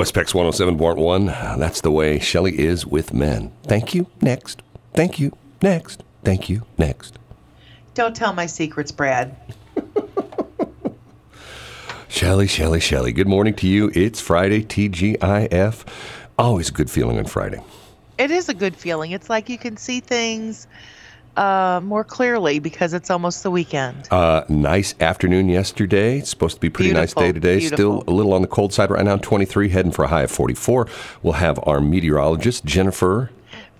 Westplex 107.1. That's the way Shelley is with men. Thank you. Next. Thank you. Next. Thank you. Next. Don't tell my secrets, Brad. Shelley, Shelley, Shelley. Good morning to you. It's Friday, TGIF. Always a good feeling on Friday. It is a good feeling. It's like you can see things uh, more clearly because it's almost the weekend. Uh, nice afternoon yesterday. It's supposed to be a pretty Beautiful, nice day today. beautiful. Still a little on the cold side right now, 23, heading for a high of 44. We'll have our meteorologist, Jennifer.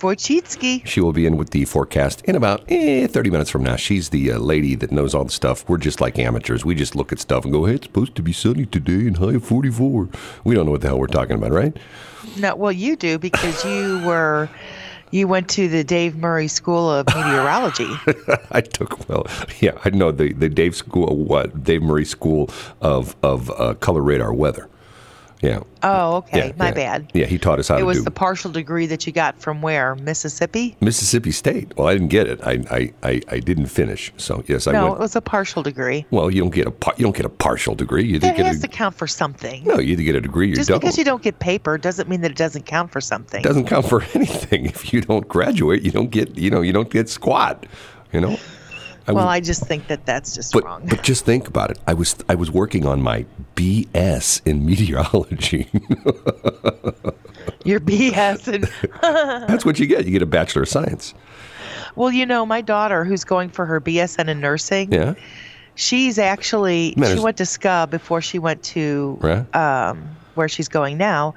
Wojcicki. She will be in with the forecast in about eh, 30 minutes from now. She's the uh, lady that knows all the stuff. We're just like amateurs. We just look at stuff and go, hey, it's supposed to be sunny today and high of 44. We don't know what the hell we're talking about, right? No, well, you do because you were. You went to the Dave Murray School of Meteorology. I took well, yeah, I know the the Dave School, what Dave Murray School of of uh, color radar weather. Yeah. Oh, okay. yeah, My yeah. bad. Yeah, he taught us how It to do. It was the partial degree that you got from where? Mississippi? Mississippi State. Well, I didn't get it. I I, I, I didn't finish. So yes, I No, went. it was a partial degree. well, you don't get a par- you don't get a partial degree. You That get has a to count for something. no. You either get a degree or Just don't. because you don't get paper doesn't mean that it doesn't count for something. It doesn't count for anything. If you don't graduate, you don't get you know you don't get squat. You know. I well, was- I just think that that's just but, wrong. but just think about it. I was I was working on my BS in meteorology. You're BS. And, That's what you get. You get a bachelor of science. well, you know, my daughter, who's going for her BSN in nursing, Yeah. she's actually Man, she went to SCA before she went to Right. um, where she's going now,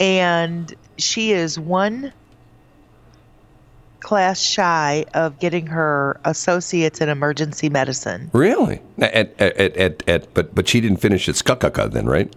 and she is one class shy of getting her associates in emergency medicine. Really? At, at, at, at, but but she didn't finish at Skukaka then, right?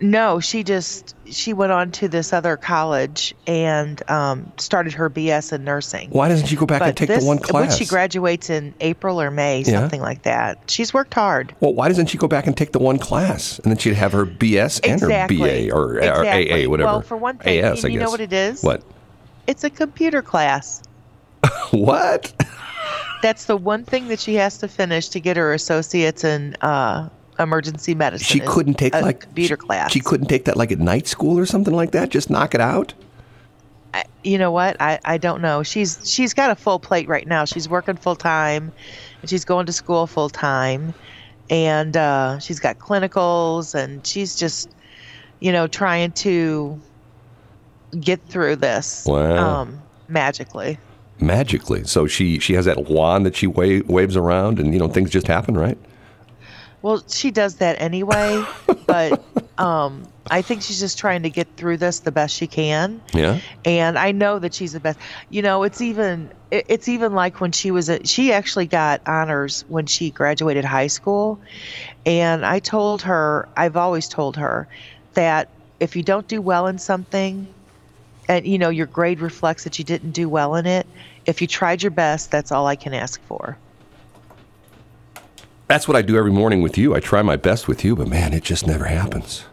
No, she just she went on to this other college and um, started her BS in nursing. Why doesn't she go back and take this, the one when class? she graduates in April or May, Yeah. something like that. She's worked hard. well, why doesn't she go back and take the one class, and then she'd have her BS and Exactly. her BA or, or AA, whatever. Well, for one thing, AS, you, you know what it is? What? It's a computer class. What? That's the one thing that she has to finish to get her associates in uh, emergency medicine. She couldn't take a like computer she- class. She couldn't take that like at night school or something like that. Just knock it out. I- you know what? I, I don't know. She's she's got a full plate right now. She's working full time, and she's going to school full time, and uh, she's got clinicals, and she's just, you know, trying to get through this Wow. um, magically. magically. So she she has that wand that she wa- waves around, and you know things just happen, right? Well, she does that anyway, but um, I think she's just trying to get through this the best she can. Yeah. and I know that she's the best. You know, it's even it- it's even like when she was a, she actually got honors when she graduated high school, and I told her I've always told her that if you don't do well in something, and you know your grade reflects that you didn't do well in it, if you tried your best, that's all I can ask for. That's what I do every morning with you. I try my best with you, but man, it just never happens.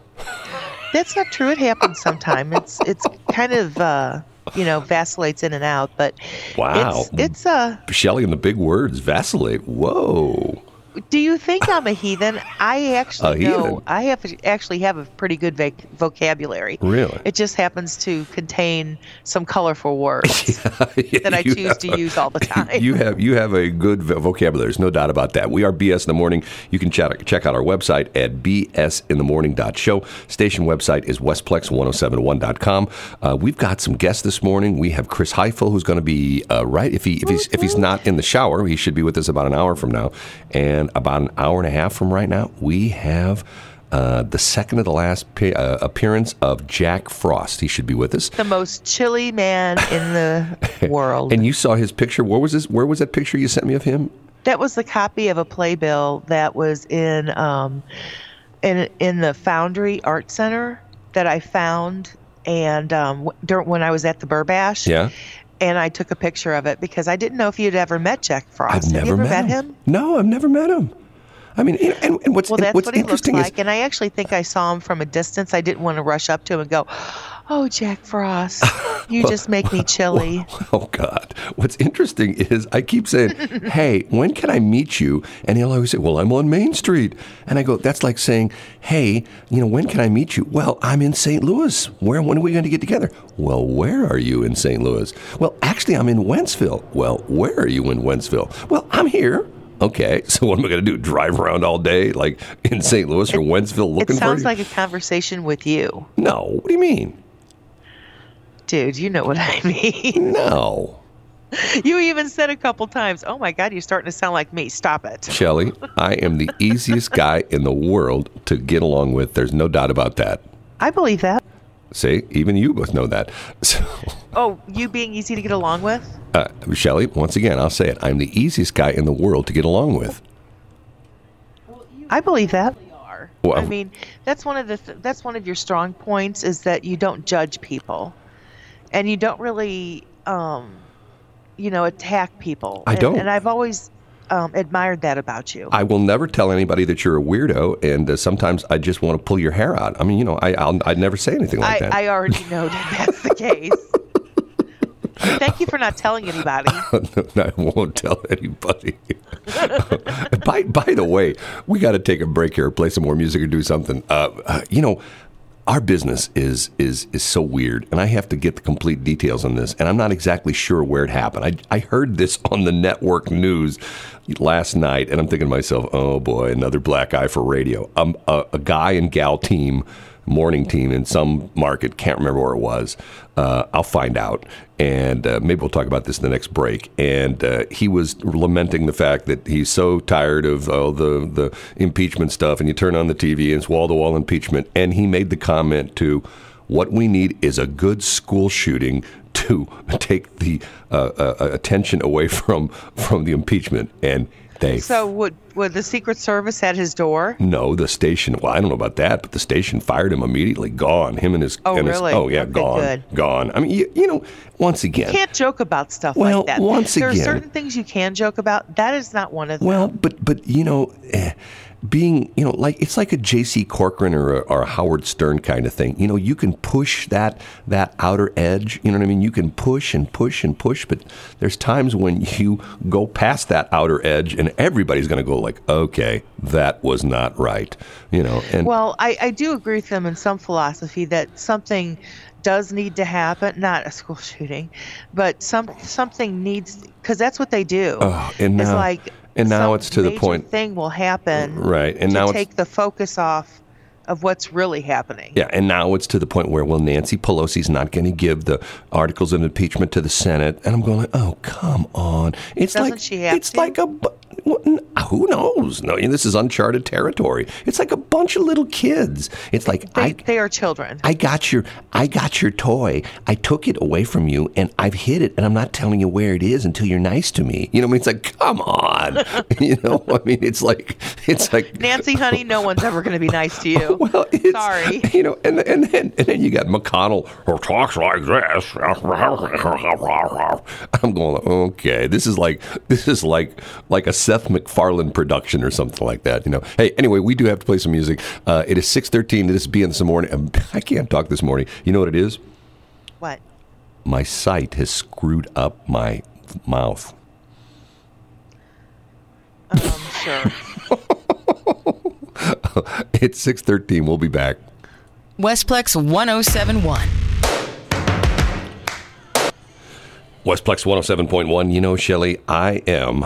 That's not true. It happens sometime. It's it's kind of uh, you know vacillates in and out, but Wow. it's it's uh Shelley and the big words vacillate. Whoa. Do you think I'm a heathen? I actually know. I have actually have a pretty good vac- vocabulary. Really? It just happens to contain some colorful words that I choose have- to use all the time. You have you have a good vocabulary. There's no doubt about that. We are BS in the morning. You can check check out our website at bsinthemorning.show. Station website is westplex1071.com. Uh, we've got some guests this morning. We have Chris Heifel, who's going to be uh, right if he if he's if he's not in the shower, he should be with us about an hour from now, and about an hour and a half from right now, we have. Uh, the second to the last pe- uh, appearance of Jack Frost. He should be with us. the most chilly man in the world. And you saw his picture. Where was this? Where was that picture you sent me of him? that was the copy of a playbill that was in um, in in the Foundry Art Center that I found and um, during, when I was at the Burbash. Yeah. And I took a picture of it because I didn't know if you'd ever met Jack Frost. I've Have never you ever met, met him? No, I've never met him. I mean, and, and what's Well, that's what's what he looks interesting is like, and I actually think I saw him from a distance. I didn't want to rush up to him and go, "Oh, Jack Frost, you just make me chilly." Oh God! What's interesting is I keep saying, "Hey, when can I meet you?" And he'll always say, "Well, I'm on Main Street." And I go, "That's like saying, hey, you know, when can I meet you?" Well, I'm in St. Louis. Where? When are we going to get together? Well, where are you in St. Louis? Well, actually, I'm in Wentzville. Well, where are you in Wentzville? Well, I'm here. Okay, so what am I going to do? Drive around all day, like in St. Louis or Wentzville, looking for you? It sounds like a conversation with you, no. What do you mean? Dude. You know what I mean. No. you even said a couple times, "Oh my God, you're starting to sound like me." Stop it. Shelly, I am the easiest guy in the world to get along with. There's no doubt about that. I believe that. See, even you both know that. So, Oh, you being easy to get along with? uh, Shelly, once again, I'll say it. I'm the easiest guy in the world to get along with. I believe that. Well, I mean, that's one of the th- that's one of your strong points is that you don't judge people, and you don't really, um, you know, attack people. I And- don't. And I've always um, admired that about you. I will never tell anybody that you're a weirdo, and uh, sometimes I just want to pull your hair out. I mean, you know, I, I'll, I'd never say anything like I, that. I already know that that's the case. Thank you for not telling anybody. I won't tell anybody. by by the way, we got to take a break here, play some more music, or do something. Uh, uh, you know, our business is is is so weird, and I have to get the complete details on this, and I'm not exactly sure where it happened. I I heard this on the network news last night, and I'm thinking to myself, oh boy, another black eye for radio. Um, a, a guy and gal team morning team in some market. Can't remember where it was. Uh, I'll find out, and uh, maybe we'll talk about this in the next break. And uh, he was lamenting the fact that he's so tired of all the the impeachment stuff, and you turn on the TV and it's wall to wall impeachment. And he made the comment to, "What we need is a good school shooting." To take the uh, uh, attention away from from the impeachment, and they So would would the Secret Service at his door? no, the station. Well, I don't know about that, but the station fired him immediately. Gone. Him and his. Oh, and his- really? oh, yeah, Okay, gone. good. Gone. I mean, you, you know, once again. you Can't joke about stuff Well, like that. once there again- are certain things you can joke about. That is not one of them. Well, but but you know, eh, being you know like it's like a J.C. Corcoran or a, or a Howard Stern kind of thing. You know, you can push that that outer edge. You know what I mean? You can push and push and push, but there's times when you go past that outer edge, and everybody's going to go like, okay, that was not right. You know, and Well, I, I do agree with them in some philosophy that something does need to happen. Not a school shooting, but some something needs because that's what they do. Oh, and it's uh, like and now some it's to the point- thing will happen, Right, and to now it's- take the focus off of what's really happening. Yeah, and now it's to the point where, well, Nancy Pelosi's not going to give the articles of impeachment to the Senate, and I'm going, like, oh, come on! It's Doesn't like she have it's to? like a bu- well, n- who knows? No, this is uncharted territory. It's like a bunch of little kids. It's like They, I. they are children. I got your I got your toy. I took it away from you and I've hid it and I'm not telling you where it is until you're nice to me. You know, what I mean, it's like, come on. you know, I mean, it's like it's like Nancy, honey, no one's ever going to be nice to you. well, it's, Sorry. You know, and and then and then you got McConnell who talks like this. I'm going, okay, this is like this is like like a Seth MacFarlane production or something like that. You know. Hey, anyway, we do have to play some music. Uh, it is six thirteen. This is being this morning. Um, I can't talk this morning. You know what it is? What? My sight has screwed up my mouth. Um, sure. It's six thirteen. We'll be back. Westplex 1071. Westplex 107.1. You know, Shelley, I am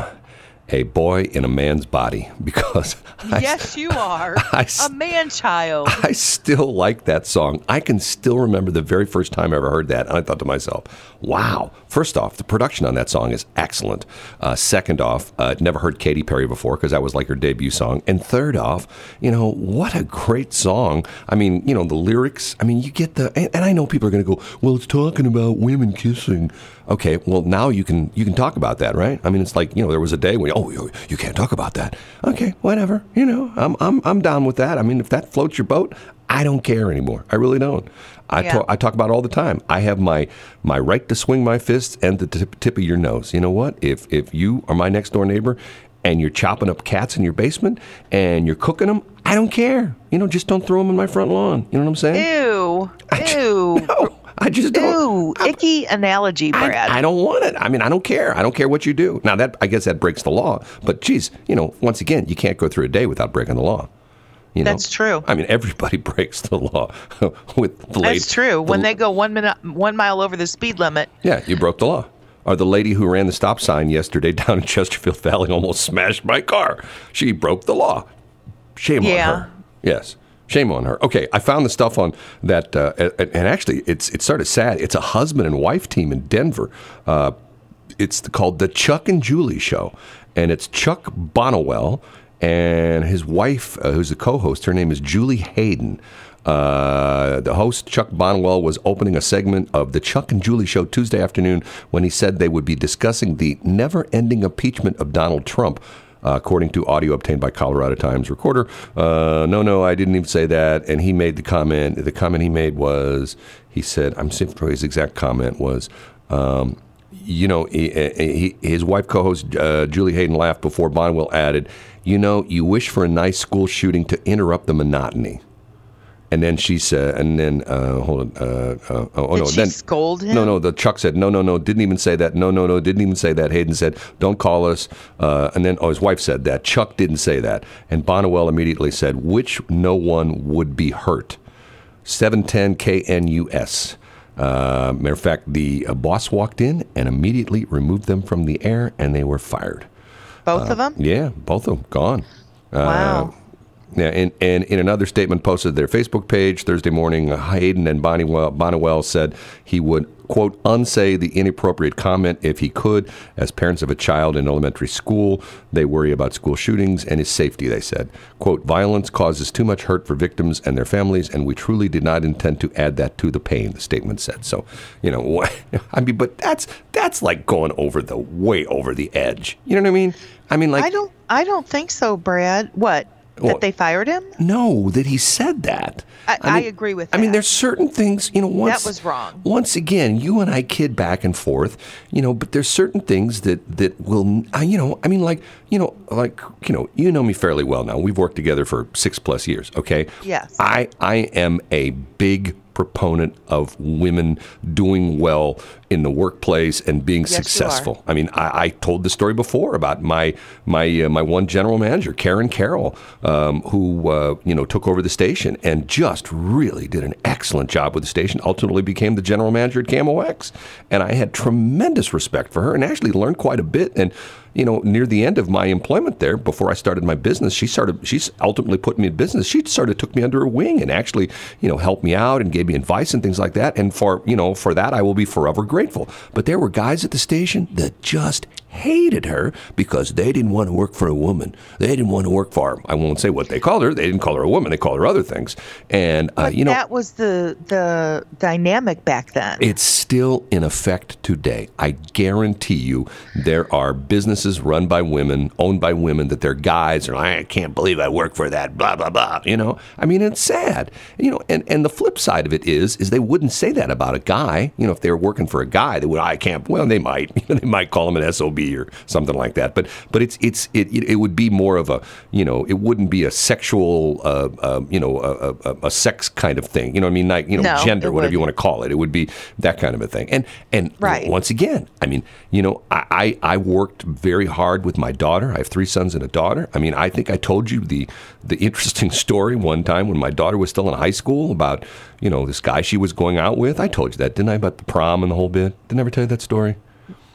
a boy in a man's body because I, yes, you are I a man child. I still like that song. I can still remember the very first time I ever heard that. And I thought to myself, wow. First off, the production on that song is excellent. Uh, second off, uh, never heard Katy Perry before because that was like her debut song. And third off, you know, what a great song. I mean, you know, the lyrics, I mean, you get the, and, and I know people are going to go, well, it's talking about women kissing. Okay, well now you can you can talk about that, right? I mean, it's like you know there was a day when oh you, you can't talk about that. Okay, whatever. You know, I'm I'm I'm down with that. I mean, if that floats your boat, I don't care anymore. I really don't. I Yeah. talk I talk about it all the time. I have my my right to swing my fists and the tip, tip of your nose. You know what? If if you are my next door neighbor and you're chopping up cats in your basement and you're cooking them, I don't care. You know, just don't throw them in my front lawn. You know what I'm saying? Ew. Ew. No, I just don't. Ew. Icky analogy, Brad. I, I don't want it. I mean, I don't care. I don't care what you do. Now that I guess that breaks the law. But geez, you know, once again, you can't go through a day without breaking the law. You know? That's true. I mean, everybody breaks the law with the lady. That's true. When the- they go one minute, one mile over the speed limit, Yeah, you broke the law. Or the lady who ran the stop sign yesterday down in Chesterfield Valley almost smashed my car. She broke the law. Shame Yeah. on her. Yes. Shame on her. Okay, I found the stuff on that, uh, and and actually, it's it's sort of sad. It's a husband and wife team in Denver. Uh, it's called the Chuck and Julie Show, and it's Chuck Bonniwell and his wife, uh, who's the co-host. Her name is Julie Hayden. Uh, the host Chuck Bonniwell was opening a segment of the Chuck and Julie Show Tuesday afternoon when he said they would be discussing the never-ending impeachment of Donald Trump. Uh, according to audio obtained by Colorado Times recorder, uh, no, no, I didn't even say that. And he made the comment. The comment he made was, he said, I'm saying his exact comment was, um, you know, he, he, his wife co-host uh, Julie Hayden laughed before Bonwell added, "You know, you wish for a nice school shooting to interrupt the monotony." And then she said, and then uh, hold on, uh, uh, oh Did no, she then scold him? No, no, the Chuck said, no, no, no, didn't even say that. No, no, no, didn't even say that. Hayden said, don't call us. Uh, and then, oh, his wife said that. Chuck didn't say that. And Bonniwell immediately said, which no one would be hurt. 710 KNUS. Uh, matter of fact, the uh, boss walked in and immediately removed them from the air, and they were fired. both of them. Yeah, both of them gone. Wow. Yeah, and, and in another statement posted to their Facebook page Thursday morning, uh, Hayden and Bonniwell, Bonniwell said he would, quote, unsay the inappropriate comment if he could. As parents of a child in elementary school, they worry about school shootings and his safety, they said. Quote, violence causes too much hurt for victims and their families, and we truly did not intend to add that to the pain, the statement said. So, you know, I mean, but that's, that's like going over the, way over the edge. You know what I mean? I mean, like, I don't. I don't think so, Brad. What? Well- that they fired him? No, that he said that. I- I agree with That. I mean, there's certain things, you know. Once was wrong. Once again, you and I kid back and forth, you know. But there's certain things that that will, uh, you know. I mean, like you know, like you know, you know me fairly well now. We've worked together for six plus years. Okay. Yes. I I am a big proponent of women doing well in the workplace and being Yes, successful. I mean, I, I told the story before about my my uh, my one general manager, Karen Carroll, um, who uh, you know took over the station and just really did an excellent job with the station. Ultimately, became the general manager at KMOX, and I had tremendous respect for her and actually learned quite a bit. And you know, near the end of my employment there, before I started my business, she started. She ultimately put me in business. She sort of took me under her wing and actually, you know, helped me out and gave me advice and things like that. And for you know, for that, I will be forever grateful. But there were guys at the station that just hated her because they didn't want to work for a woman. They didn't want to work for. I won't say what they called her. They didn't call her a woman. They called her other things. And uh, you know, that was the the dynamic back then. it's still in effect today. I guarantee you there are businesses run by women, owned by women, that their guys are like, I can't believe I work for that, blah, blah, blah. You know? I mean, it's sad. You know, and, and the flip side of it is, is they wouldn't say that about a guy. You know, if they were working for a guy, they would, I can't, well, they might. they might call him an SOB or something like that. But but it's it's it, it, would be more of a, you know, it wouldn't be a sexual, uh, uh, you know, a, a, a sex kind of thing. You know what I mean? Like, you know, No, gender, whatever you want to call it. It would be that kind of a thing. And and Right. once again, I mean, you know, I, I I worked very hard with my daughter. I have three sons and a daughter. I mean, I think I told you the the interesting story one time when my daughter was still in high school about you know this guy she was going out with. I told you that, didn't I? About the prom and the whole bit. Didn't I ever tell you that story?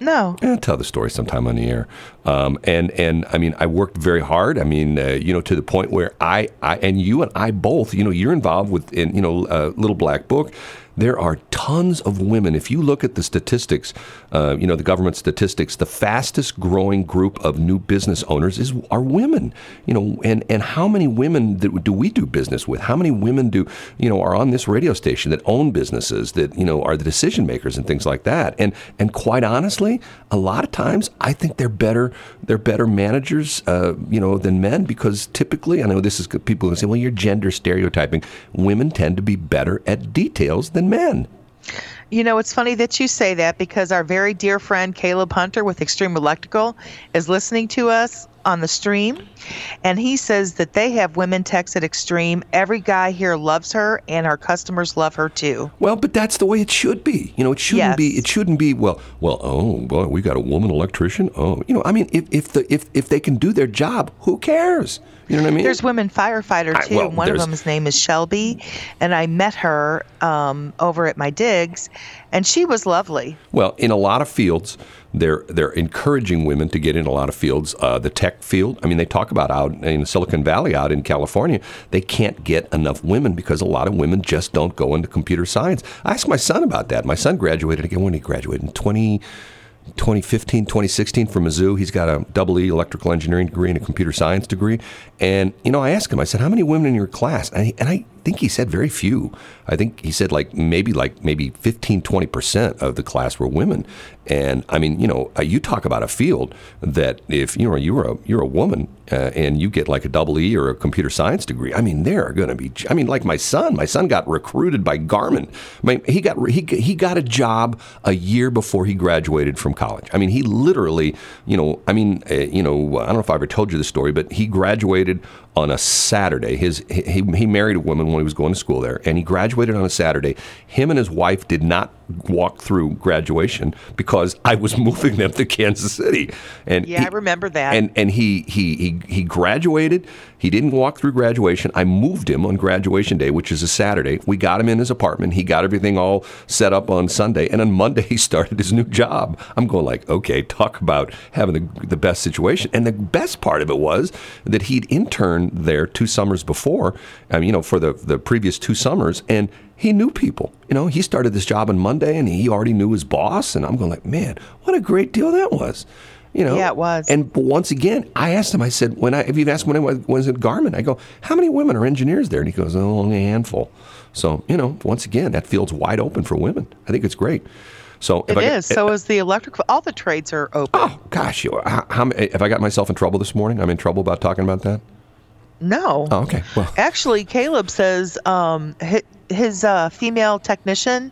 No. I'll tell the story sometime on the air. Um, and and I mean, I worked very hard. I mean, uh, you know, to the point where I, I and you and I both, you know, you're involved with in you know, uh, Little Black Book. There are tons of women. If you look at the statistics, uh, you know, the government statistics, the fastest growing group of new business owners is are women. You know, and and how many women do we do business with? How many women do you know are on this radio station that own businesses that you know are the decision makers and things like that? And and quite honestly, a lot of times I think they're better they're better managers, uh, you know, than men because typically I know this is people who say, well, you're gender stereotyping. Women tend to be better at details than men. You know, it's funny that you say that because our very dear friend Caleb Hunter with Extreme Electrical is listening to us on the stream, and he says that they have women techs at Extreme. Every guy here loves her, and our customers love her too. Well, but that's the way it should be. You know, it shouldn't be. It shouldn't be. Well, well. Oh, well, we got a woman electrician. Oh, you know, I mean, if if the if if they can do their job, who cares? You know what I mean? There's women firefighter I- too. well, and one of them's name is Shelby, and I met her um, over at my digs, and she was lovely. Well, in a lot of fields, they're they're encouraging women to get in a lot of fields. Uh, the tech field, I mean, they talk about out in Silicon Valley, out in California, they can't get enough women because a lot of women just don't go into computer science. I asked my son about that. My son graduated again when he graduated in 20, 2015, 2016 from Mizzou. He's got a double E electrical engineering degree and a computer science degree. And, you know, I asked him, I said, how many women in your class? And, and I think he said very few. I think he said like maybe like maybe 15, 20% of the class were women. And I mean, you know, uh, you talk about a field that if, you know, you're a, you're a woman uh, and you get like a double E or a computer science degree, I mean, there are going to be, I mean, like my son, my son got recruited by Garmin. I mean, he got, he, he got a job a year before he graduated from college. I mean, he literally, you know, I mean, uh, you know, I don't know if I ever told you the story, but he graduated on a Saturday. His he, he married a woman when he was going to school there, and he graduated on a Saturday. Him and his wife did not walk through graduation because I was moving them to Kansas City. And Yeah, he- I remember that. And and he he he he graduated. He didn't walk through graduation. I moved him on graduation day, which is a Saturday. We got him in his apartment. He got everything all set up on Sunday, and on Monday he started his new job. I'm going like, okay, talk about having the, the best situation. And the best part of it was that he'd interned there two summers before. I mean, you know, for the the previous two summers, and he knew people. You know, he started this job on Monday, and he already knew his boss. And I'm going like, man, what a great deal that was. You know, Yeah, it was. And once again, I asked him. I said, when I if you've asked when I was, at Garmin, I go, how many women are engineers there? And he goes, oh, only a handful. So you know, once again, that field's wide open for women. I think it's great. So if It I is. So is the electrical. All the trades are open. oh gosh, you, how, how, have I got myself in trouble this morning? I'm in trouble about talking about that. No. Oh, okay. Well, Actually, Caleb says um, his, uh, female technician,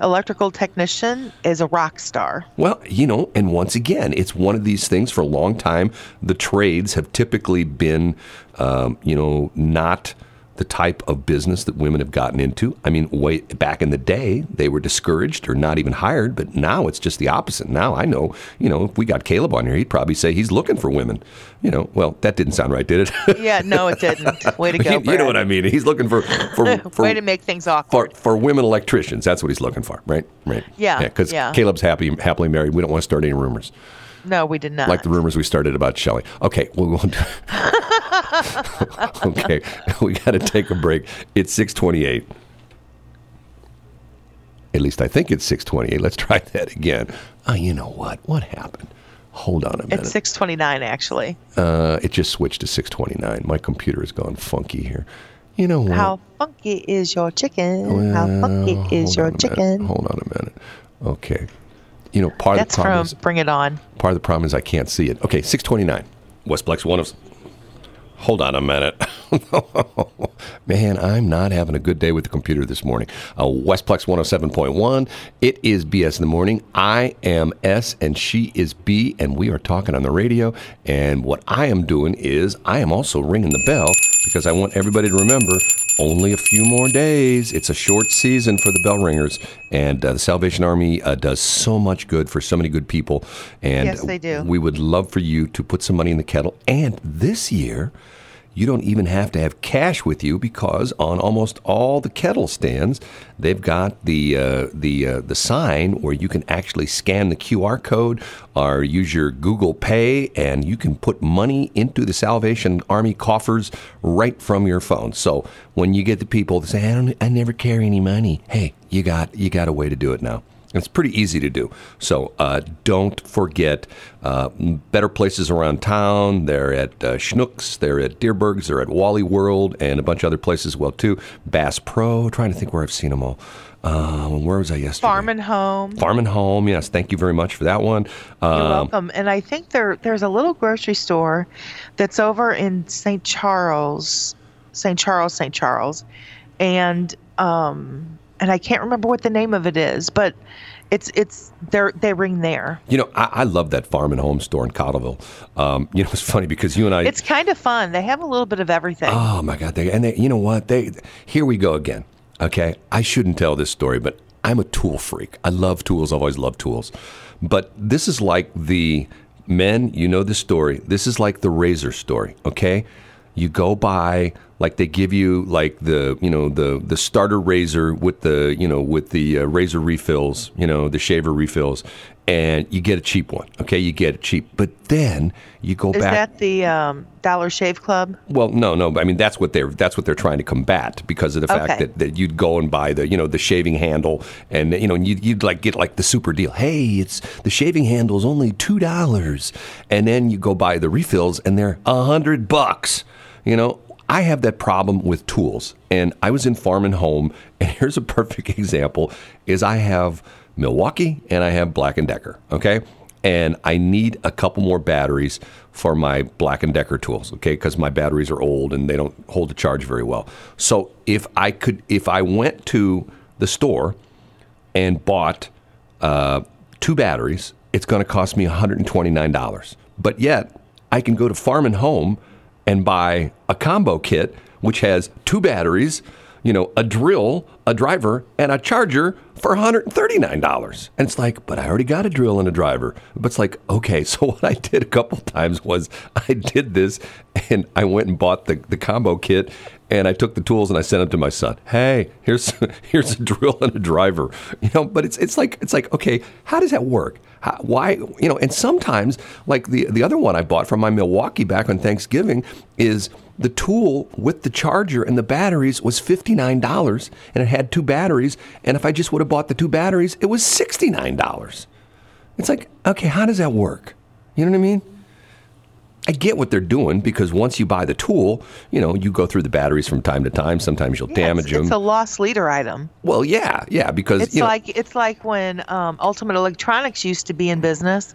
electrical technician, is a rock star. Well, you know, and once again, it's one of these things for a long time. The trades have typically been, um, you know, not the type of business that women have gotten into. I mean, way back in the day, they were discouraged or not even hired, but now it's just the opposite. Now I know, you know, if we got Caleb on here, he'd probably say he's looking for women. You know, well, that didn't sound right, did it? Yeah, no, it didn't. Way to go, you, you know what I mean? He's looking for for, for Way to make things awkward. for women electricians. That's what he's looking for, right? Right. Yeah, Because yeah. Caleb's happy, happily married. We don't want to start any rumors no, we did not. like the rumors we started about Shelley. Okay, we'll go on. To okay, we got to take a break. It's six twenty-eight. At least I think it's six twenty-eight. Let's try that again. Oh, you know what? What happened? Hold on a minute. it's 629, actually. uh, it just switched to six twenty-nine. My computer has gone funky here. You know what? How funky is your chicken? How funky is your a minute. chicken? Hold on a minute. Okay. You know, part That's of the problem from is Bring It On. part of the problem is I can't see it. Okay, six twenty nine. Westplex one of. Hold on a minute. Man, I'm not having a good day with the computer this morning. Uh, Westplex 107.1. It is BS in the morning. I am S and she is B, and we are talking on the radio. And what I am doing is I am also ringing the bell because I want everybody to remember only a few more days. It's a short season for the bell ringers, and uh, the Salvation Army uh, does so much good for so many good people. And Yes, they do. we would love for you to put some money in the kettle. And this year, you don't even have to have cash with you because on almost all the kettle stands, they've got the uh, the uh, the sign where you can actually scan the QR code or use your Google Pay, and you can put money into the Salvation Army coffers right from your phone. So when you get the people that say, "I don't, I never carry any money," hey, you got you got a way to do it now. It's pretty easy to do. So uh, don't forget uh, better places around town. They're at uh, Schnucks, they're at Dierberg's, they're at Wally World, and a bunch of other places as well too. Bass Pro. Trying to think where I've seen them all. Uh, where was I yesterday? Farm and Home. Farm and Home. Yes, thank you very much for that one. You're Um, welcome. And I think there there's a little grocery store that's over in St. Charles, St. Charles, St. Charles, and um, and I can't remember what the name of it is, but it's it's they they ring there. You know, I, I love that farm and home store in Cottleville. Um, you know, it's funny because you and I. It's kind of fun. They have a little bit of everything. Oh my God! They, and they, you know what? They here we go again. Okay, I shouldn't tell this story, but I'm a tool freak. I love tools. I've always loved tools. But this is like the men. You know the story. This is like the razor story. Okay, you go buy like they give you like the you know the the starter razor with the you know with the uh, razor refills you know the shaver refills and you get a cheap one okay you get it cheap but then you go back is back that the um, Dollar Shave Club? well, no, no. but I mean, that's what they're that's what they're trying to combat because of the fact Okay. that, that you'd go and buy the you know the shaving handle and you know and you'd, you'd like get like the super deal. Hey, it's the shaving handle is only two dollars, and then you go buy the refills and they're a hundred bucks. You know, I have that problem with tools, and I was in Farm and Home, and here's a perfect example: is I have Milwaukee and I have Black and Decker. Okay and I need a couple more batteries for my Black and Decker tools, okay? Because my batteries are old and they don't hold the charge very well. So if I could, if I went to the store and bought uh, two batteries, it's going to cost me $129. But yet, I can go to Farm and Home and buy a combo kit which has two batteries, you know, a drill, a driver, and a charger for $139. And it's like, but I already got a drill and a driver. But it's like, okay, so what I did a couple times was I did this and I went and bought the, the combo kit and I took the tools and I sent them to my son. Hey, here's here's a drill and a driver. You know, but it's it's like it's like okay, how does that work? How, why you know? And sometimes like the the other one I bought from my Milwaukee back on Thanksgiving is the tool with the charger and the batteries was fifty nine dollars, and it had two batteries. And if I just would have bought the two batteries, it was sixty nine dollars. It's like okay, how does that work? You know what I mean? I get what they're doing because once you buy the tool, you know, you go through the batteries from time to time. Sometimes you'll Yeah, damage it's, them. It's a loss leader item. well, yeah, yeah, because It's you know, like it's like when um, Ultimate Electronics used to be in business.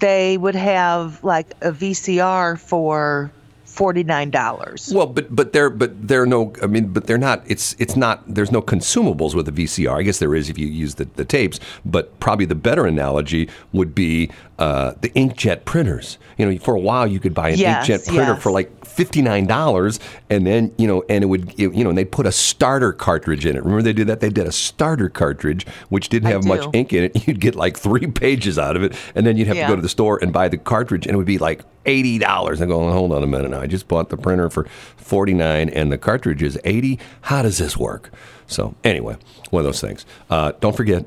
They would have like a VCR for forty nine dollars. Well, but but they're but they're no. I mean, but they're not. It's it's not. There's no consumables with a VCR. I guess there is if you use the, the tapes. But probably the better analogy would be uh, the inkjet printers. You know, for a while you could buy an Yes, inkjet printer yes. for like fifty nine dollars, and then you know, and it would it- you know, and they'd put a starter cartridge in it. Remember they did that? They did a starter cartridge which didn't have much ink in it. You'd get like three pages out of it, and then you'd have to go to the store and buy the cartridge, and it would be like eighty dollars. I'm going, hold on a minute now. I just bought the printer for forty nine, and the cartridge is eighty. How does this work? So anyway, one of those things. Uh, don't forget,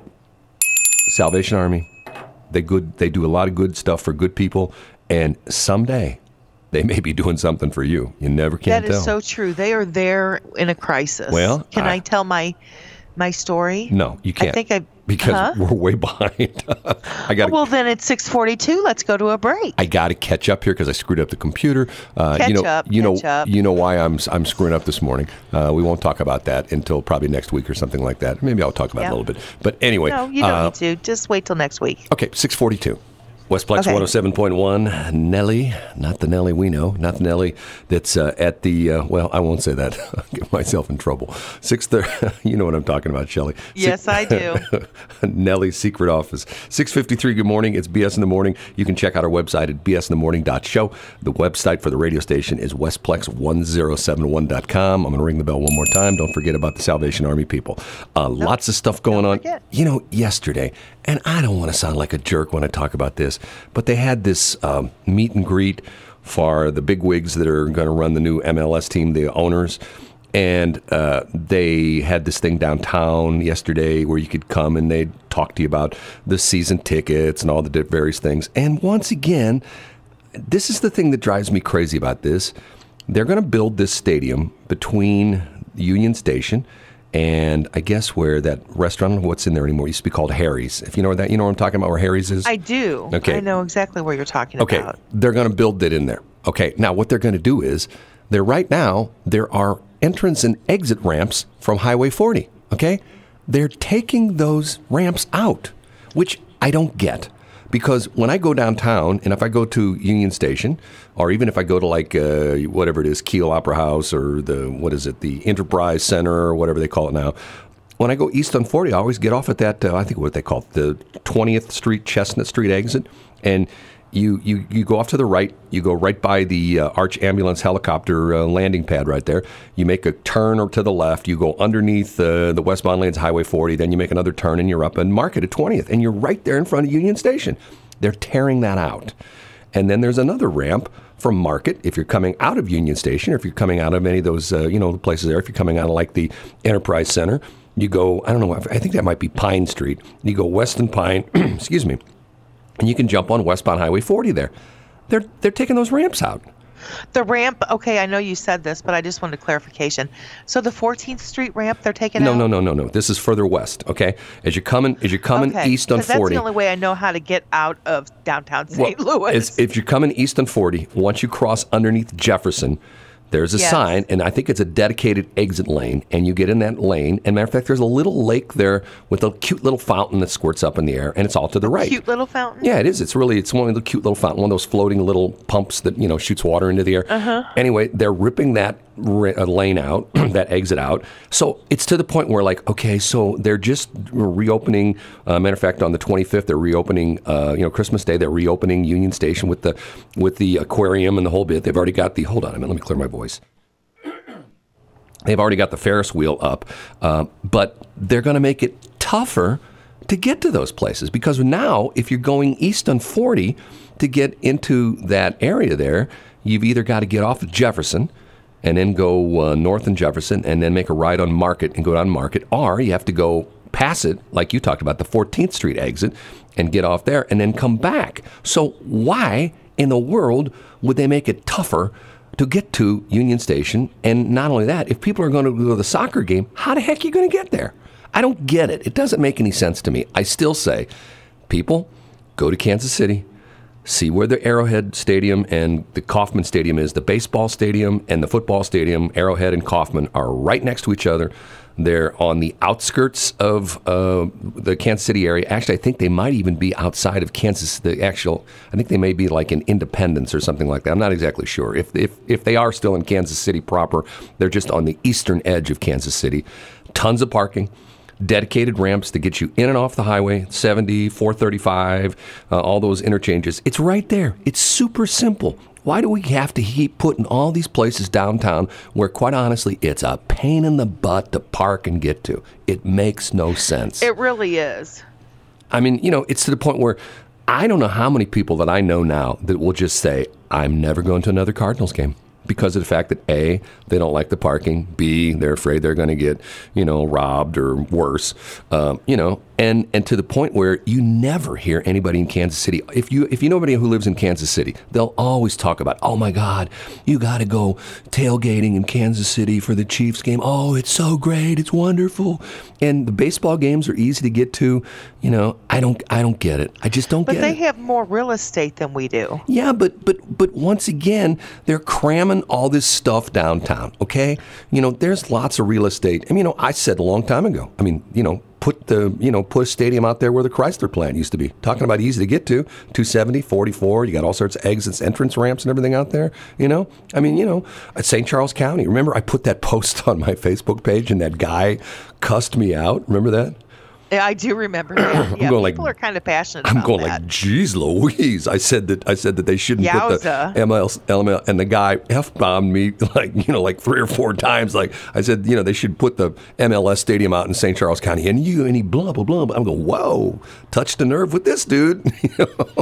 Salvation Army. They good. They do a lot of good stuff for good people, and someday they may be doing something for you. You never can That tell. is so true. They are there in a crisis. Well, can I- I, tell my my story? no, you can't. I think I because huh? we're way behind. I got. Well, then it's six forty two. Let's go to a break. I got to catch up here because I screwed up the computer. Uh, you Catch know, up, you know, up. you know why I'm I'm screwing up this morning. Uh, we won't talk about that until probably next week or something like that. Maybe I'll talk about it a little bit. But anyway, no, you don't uh, need to. Just wait till next week. Okay, 642. Westplex Okay. 107.1. Nelly, not the Nelly we know, not the Nelly that's uh, at the, uh, well, I won't say that. I'll get myself in trouble. 630, you know what I'm talking about, Shelly. Yes, I do. Nelly's secret office. 653, good morning. It's BS in the Morning. You can check out our website at bsinthemorning.show. The website for the radio station is westplex1071.com. I'm going to ring the bell one more time. Don't forget about the Salvation Army people. Uh, lots of stuff going on. forget. You know, yesterday, and I don't want to sound like a jerk when I talk about this, but they had this um, meet and greet for the big wigs that are going to run the new MLS team, the owners. And uh, they had this thing downtown yesterday where you could come and they'd talk to you about the season tickets and all the various things. And once again, this is the thing that drives me crazy about this. They're going to build this stadium between Union Station and I guess where that restaurant, I don't know what's in there anymore, it used to be called Harry's. If you know where that, you know what I'm talking about, where Harry's is? I do. Okay. I know exactly what you're talking Okay, about. Okay, they're going to build it in there. Okay, now what they're going to do is, there right now there are entrance and exit ramps from Highway 40. Okay, they're taking those ramps out, which I don't get. Because when I go downtown, and if I go to Union Station, or even if I go to like uh, whatever it is, Kiel Opera House, or the what is it, the Enterprise Center, or whatever they call it now, when I go east on 40, I always get off at that, uh, I think what they call it, the 20th Street, Chestnut Street exit. And you, you, you go off to the right. You go right by the uh, Arch Ambulance helicopter uh, landing pad right there. You make a turn or to the left. You go underneath uh, the westbound lanes, Highway 40. Then you make another turn and you're up in Market at 20th. And you're right there in front of Union Station. They're tearing that out. And then there's another ramp from Market if you're coming out of Union Station or if you're coming out of any of those, uh, you know, places there. If you're coming out of like the Enterprise Center, you go, I don't know, I think that might be Pine Street. You go Weston Pine, excuse me, and you can jump on westbound Highway 40 there. They're they're taking those ramps out. The ramp, okay, I know you said this, but I just wanted clarification. So the 14th Street ramp, they're taking No, out? no, no, no, no. This is further west. Okay, as you're coming as you're coming Okay, east on 'cause that's 40. the only way I know how to get out of downtown St. Well, Louis. if you're coming east on 40, once you cross underneath Jefferson, there's a Yes. sign, and I think it's a dedicated exit lane, and you get in that lane. And matter of fact, there's a little lake there with a cute little fountain that squirts up in the air, and it's all to the right. Cute little fountain? Yeah, it is. It's really it's one of the cute little fountain, one of those floating little pumps that you know shoots water into the air. Uh-huh. Anyway, they're ripping that lane out, that exit out. So it's to the point where like, okay, so they're just reopening. Uh, matter of fact, on the 25th, they're reopening. Uh, you know, Christmas Day, they're reopening Union Station with the with the aquarium and the whole bit. They've already got the. Hold on a minute. Let me clear my voice. They've already got the Ferris wheel up, uh, but they're going to make it tougher to get to those places because now, if you're going east on 40 to get into that area there, you've either got to get off of Jefferson and then go uh, north in Jefferson and then make a ride on Market and go down Market, or you have to go pass it, like you talked about, the 14th Street exit, and get off there and then come back. So, why in the world would they make it tougher to get to Union Station? And not only that, if people are going to go to the soccer game, how the heck are you going to get there? I don't get it. It doesn't make any sense to me. I still say, people, go to Kansas City, see where the Arrowhead Stadium and the Kauffman Stadium is. The baseball stadium and the football stadium, Arrowhead and Kauffman, are right next to each other. They're on the outskirts of uh, the Kansas City area. Actually, I think they might even be outside of Kansas. The actual, I think they may be like in Independence or something like that. I'm not exactly sure. If if if they are still in Kansas City proper, they're just on the eastern edge of Kansas City. Tons of parking dedicated ramps to get you in and off the highway 70 435 uh, all those interchanges. It's right there. It's super simple. Why do we have to keep putting all these places downtown where quite honestly it's a pain in the butt to park and get to? It makes no sense. It really is. I mean, you know, it's to the point where I don't know how many people that I know now that will just say, I'm never going to another Cardinals game because of the fact that A, they don't like the parking, B, they're afraid they're going to get, you know, robbed or worse, um, you know, and, and to the point where you never hear anybody in Kansas City. If you if you know anybody who lives in Kansas City, they'll always talk about, oh my God, you got to go tailgating in Kansas City for the Chiefs game. Oh, it's so great, it's wonderful, and the baseball games are easy to get to. You know, I don't I don't get it. I just don't But get it. But they have more real estate than we do. Yeah, but but but once again, they're cramming all this stuff downtown. Okay, you know, there's lots of real estate. I mean, you know, I said a long time ago. I mean, you know, put the you know put a stadium out there where the Chrysler plant used to be. Talking about easy to get to, 270, 44. You got all sorts of exits, entrance ramps, and everything out there. You know, I mean, you know, St. Charles County. Remember, I put that post on my Facebook page, and that guy cussed me out. Remember that? Yeah, I do remember that. Yeah, going like- people are kind of passionate about it. I'm going that. like, geez, Louise. I said that I said that they shouldn't put the Yowza. MLS, LML, and the guy f bombed me like you know like three or four times. Like I said, you know they should put the MLS stadium out in St. Charles County, and you and he blah blah blah. I'm going, whoa, touched a nerve with this dude.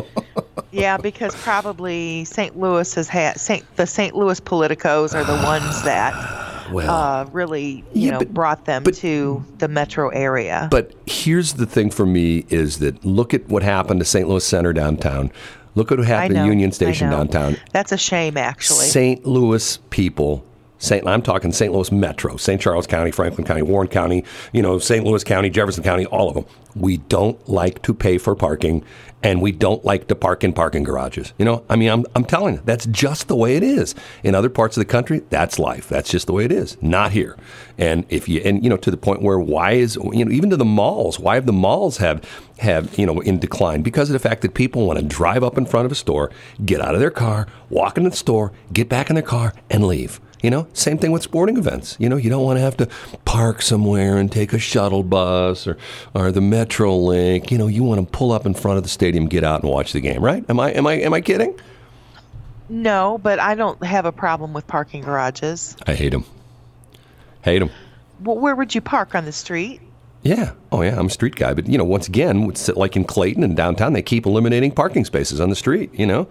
yeah, because probably St. Louis has had St. the St. Louis politicos are the ones that well, uh, really you Yeah, know but- brought them but- to the metro area. But here's the thing for me is that look at what happened to St. Louis Center downtown. Look at what happened know, to Union Station downtown. That's a shame, actually. St. Louis people. St. I'm talking St. Louis Metro, St. Charles County, Franklin County, Warren County, you know, St. Louis County, Jefferson County, all of them. We don't like to pay for parking and we don't like to park in parking garages. You know, I mean, I'm, I'm telling you, that's just the way it is. In other parts of the country, that's life. That's just the way it is. Not here. And if you, and, you know, to the point where why is, you know, even to the malls, why have the malls have, have, you know, in decline? Because of the fact that people want to drive up in front of a store, get out of their car, walk into the store, get back in their car, and leave. You know, same thing with sporting events. You know, you don't want to have to park somewhere and take a shuttle bus or, or the Metro Link. You know, you want to pull up in front of the stadium, get out and watch the game, right? Am I am I am I kidding? No, but I don't have a problem with parking garages. I hate them. Hate them. Well, where would you park on the street? Yeah. Oh, yeah. I'm a street guy, but you know, once again, like in Clayton and downtown, they keep eliminating parking spaces on the street. You know,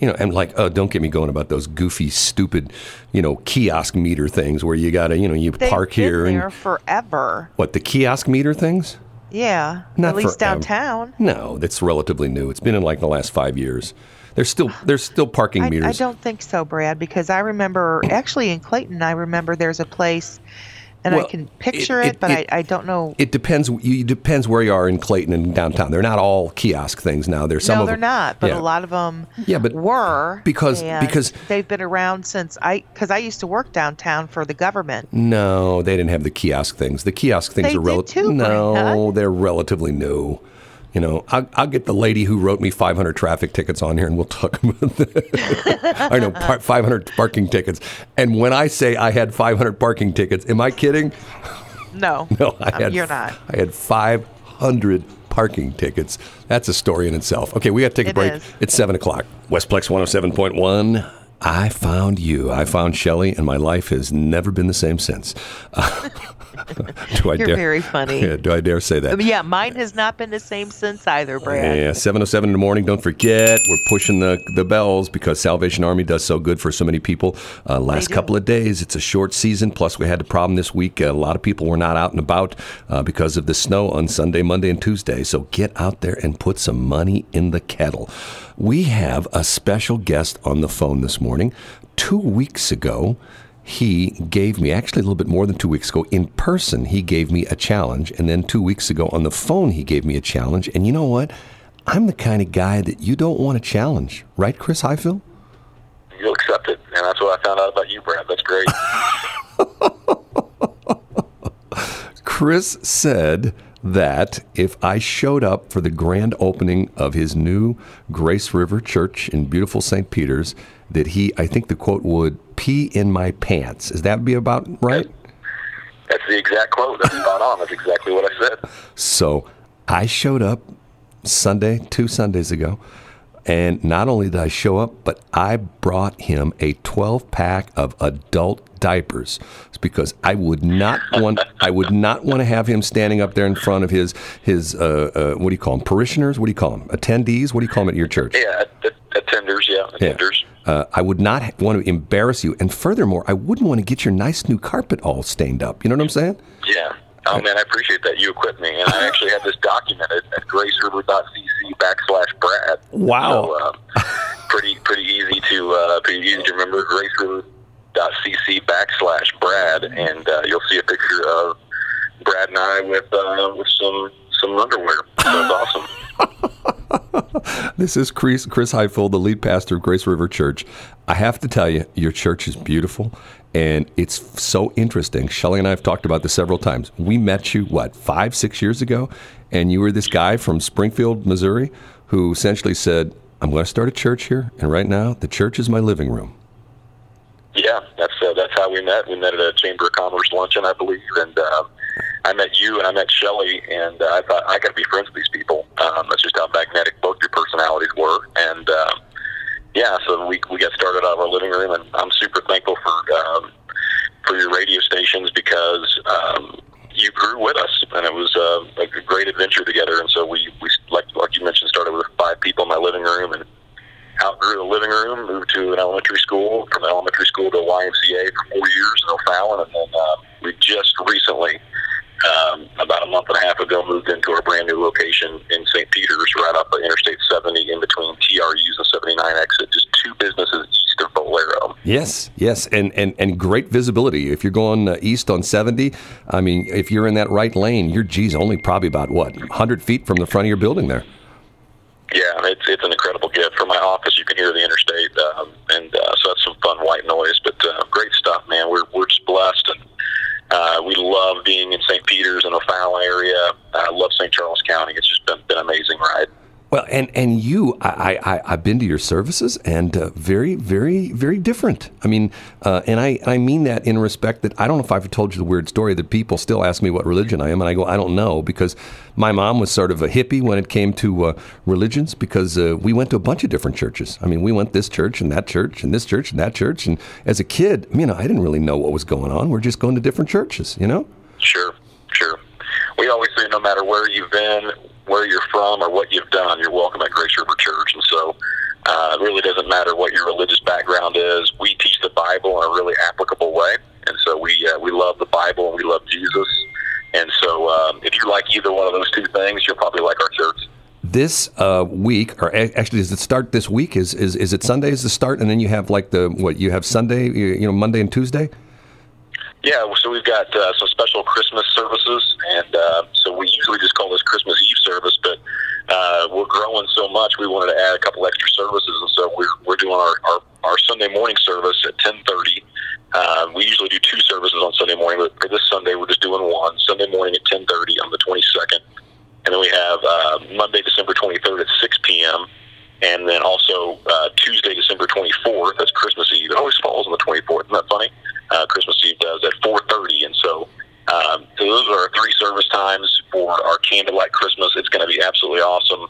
you know, and like, oh, don't get me going about those goofy, stupid, you know, kiosk meter things where you gotta, you know, you They've park been here there and forever. what the kiosk meter things? Yeah, Not at least forever. downtown. No, that's relatively new. It's been in like the last five years. There's still there's still parking I, meters. I don't think so, Brad, because I remember actually in Clayton, I remember there's a place, and Well, I can picture it- it, it- but it- I, I don't know. It depends. You it depends where you are in Clayton and downtown. They're not all kiosk things now. There's some no, of they're them. not, but yeah. a lot of them Yeah, but were because- because- they've been around since I because I used to work downtown for the government. No, they didn't have the kiosk things. The kiosk things They are did relatively no, they're relatively new. You know, I'll, I'll get the lady who wrote me 500 traffic tickets on here, and we'll talk about that. I know par- 500 parking tickets. And when I say I had 500 parking tickets, am I kidding? No, No, I um, had. you're not. I had 500 parking tickets. That's a story in itself. Okay, we got to take a It break. is. It's seven o'clock. Westplex 107.1. I found you. I found Shelly, and my life has never been the same since. do I You're dare? very funny. Yeah, do I dare say that? Yeah, mine has not been the same since either, Brad. Yeah, 707 in the morning. Don't forget, we're pushing the, the bells because Salvation Army does so good for so many people. Uh, last couple of days, it's a short season. Plus, we had the problem this week. a lot of people were not out and about uh, because of the snow on Sunday, Monday, and Tuesday. So get out there and put some money in the kettle. We have a special guest on the phone this morning. Two weeks ago, he gave me actually a little bit more than two weeks ago in person he gave me a challenge and then two weeks ago on the phone he gave me a challenge and you know what i'm the kind of guy that you don't want to challenge right chris highfield You'll accept it, and that's what I found out about you, Brad. That's great. chris said that if i showed up for the grand opening of his new grace river church in beautiful st peter's that he i think the quote would pee in my pants is that be about right That's the exact quote. That's spot on. That's exactly what I said. So I showed up Sunday, two Sundays ago, and not only did I show up, but I brought him a 12 pack of adult diapers It's because I would not want I would not want to have him standing up there in front of his his uh, uh, what do you call them parishioners what do you call them attendees what do you call them at your church Yeah, attenders. Yeah, Yeah. Uh, I would not want to embarrass you, and furthermore, I wouldn't want to get your nice new carpet all stained up. You know what I'm saying? Yeah. Oh man, I appreciate that. You equipped me, and I actually have this documented at graceriver.cc backslash Brad. Wow. So, uh, pretty pretty easy to uh, pretty easy to remember. graceriver.cc backslash Brad, and uh, you'll see a picture of Brad and I with uh, with some some underwear. That's awesome. This is Chris, Chris Highfield, the lead pastor of Grace River Church. I have to tell you, your church is beautiful and it's so interesting. Shelly and I have talked about this several times. We met you, what, five, six years ago? And you were this guy from Springfield, Missouri, who essentially said, I'm going to start a church here, and right now, the church is my living room. Yeah, that's uh, that's how we met. We met at a Chamber of Commerce luncheon, I believe, and uh, I met you and I met Shelley, and uh, I thought I got to be friends with these people. Um, that's just how magnetic both your personalities were, and uh, yeah, so we we got started out of our living room, and I'm super thankful for um, for your radio stations because um, you grew with us, and it was uh, a great adventure together. And so we we like like you mentioned started with five people in my living room, and outgrew the living room, moved to an elementary school, from elementary school to YMCA for four years in O'Fallon, and then uh, we just recently, um, about a month and a half ago, moved into our brand new location in St. Peter's, right off of Interstate 70, in between TR Hughes and 79 exit, just two businesses east of Bolero. Yes, yes, and, and, and great visibility. If you're going uh, east on 70, I mean, if you're in that right lane, you're, geez, only probably about, what, 100 feet from the front of your building there. Yeah, it's it's an incredible gift. From my office, you can hear the interstate, um, and uh, so that's some fun white noise. But uh, great stuff, man. We're we're just blessed, and uh, we love being in St. Peter's and O'Fallon area. I love St. Charles County. It's just been been an amazing ride. Well, and and you, I, I I've been to your services, and uh, very, very, very different. I mean, uh, and I I mean that in respect that I don't know if I've told you the weird story that people still ask me what religion I am, and I go I don't know because my mom was sort of a hippie when it came to uh, religions because uh, we went to a bunch of different churches. I mean, we went this church and that church and this church and that church, and as a kid, you know, I didn't really know what was going on. We're just going to different churches, you know. Sure, sure. We always say no matter where you've been, where you're from, or what you've done, you're welcome at Grace River Church. And so uh, it really doesn't matter what your religious background is. We teach the Bible in a really applicable way. And so we, uh, we love the Bible and we love Jesus. And so um, if you like either one of those two things, you'll probably like our church. This uh, week, or actually, does it start this week? Is, is is it Sunday? Is the start, and then you have like the what? You have Sunday, you know, Monday and Tuesday. Yeah, so we've got uh, some special Christmas services, and uh, so we usually just call this Christmas service, but uh, we're growing so much, we wanted to add a couple extra services, and so we're, we're doing our, our, our Sunday morning service at 1030. Uh, we usually do two services on Sunday morning, but this Sunday, we're just doing one. Sunday morning at 1030 on the 22nd, and then we have uh, Monday, December 23rd at 6 p.m., and then also uh, Tuesday, December 24th, that's Christmas Eve. It always falls on the 24th. Isn't that funny? uh, Christmas Eve does at 4:30, and so. Um, so those are our three service times for our candlelight Christmas. It's going to be absolutely awesome.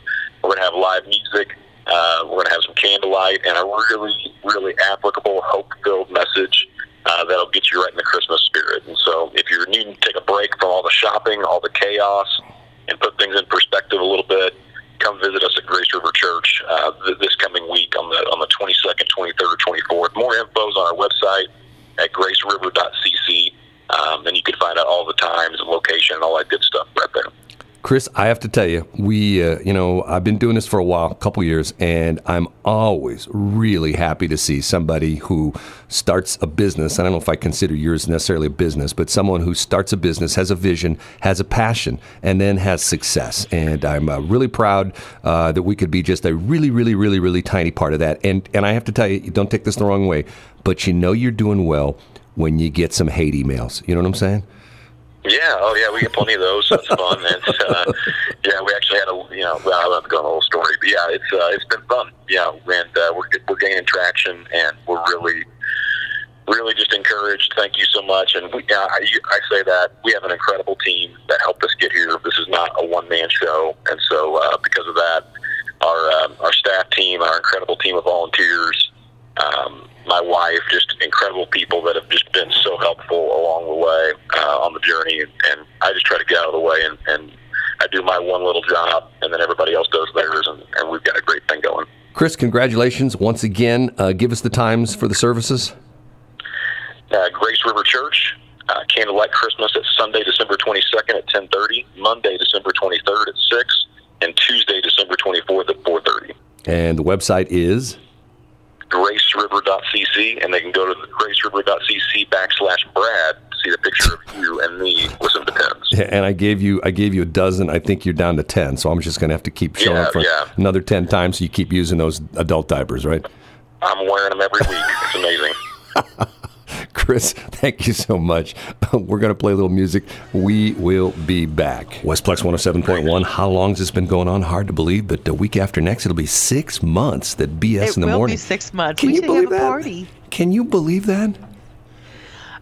We're going to have live music. Uh, we're going to have some candlelight and a really, really applicable, hope-filled message uh, that'll get you right in the Christmas spirit. And so, if you're needing to take a break from all the shopping, all the chaos, and put things in perspective a little bit, come visit us at Grace River Church uh, this coming week on the on the 22nd, 23rd, 24th. More info is on our website at graceriver.cc. Um, and you can find out all the times and location and all that good stuff right there. Chris, I have to tell you, we, uh, you know, I've been doing this for a while, a couple years, and I'm always really happy to see somebody who starts a business. I don't know if I consider yours necessarily a business, but someone who starts a business, has a vision, has a passion, and then has success. And I'm uh, really proud uh, that we could be just a really, really, really, really tiny part of that. And and I have to tell you, don't take this the wrong way, but you know you're doing well when you get some hate emails. You know what I'm saying? Yeah, oh yeah, we get plenty of those. It's fun. It's uh, yeah, we actually had a you know well, I won't go on the whole story, but yeah, it's uh, it's been fun. Yeah, and uh, we're we're gaining traction, and we're really really just encouraged. Thank you so much. And we, uh, I, I say that we have an incredible team that helped us get here. This is not a one man show, and so uh, because of that, our um, our staff team, our incredible team of volunteers. Um, my wife, just incredible people that have just been so helpful along the way uh, on the journey. And I just try to get out of the way and, and I do my one little job, and then everybody else does theirs, and, and we've got a great thing going. Chris, congratulations once again. Uh, give us the times for the services. Uh, Grace River Church, uh, Candlelight Christmas at Sunday, December 22nd at 10:30, Monday, December 23rd at 6, and Tuesday, December 24th at 4:30. And the website is graceriver.cc, and they can go to the graceriver.cc backslash Brad to see the picture of you and me with some depends. Yeah, and I gave you I gave you a dozen. I think you're down to ten, so I'm just going to have to keep showing Yeah, up for yeah. another ten times. So you keep using those adult diapers, right? I'm wearing them every week. It's amazing. Chris, thank you so much. We're going to play a little music. We will be back. Westplex 107.1. How long has this been going on? Hard to believe, but the week after next, it'll be six months that BS it in the will morning. be six months. Can we you believe have a that? party. Can you believe that?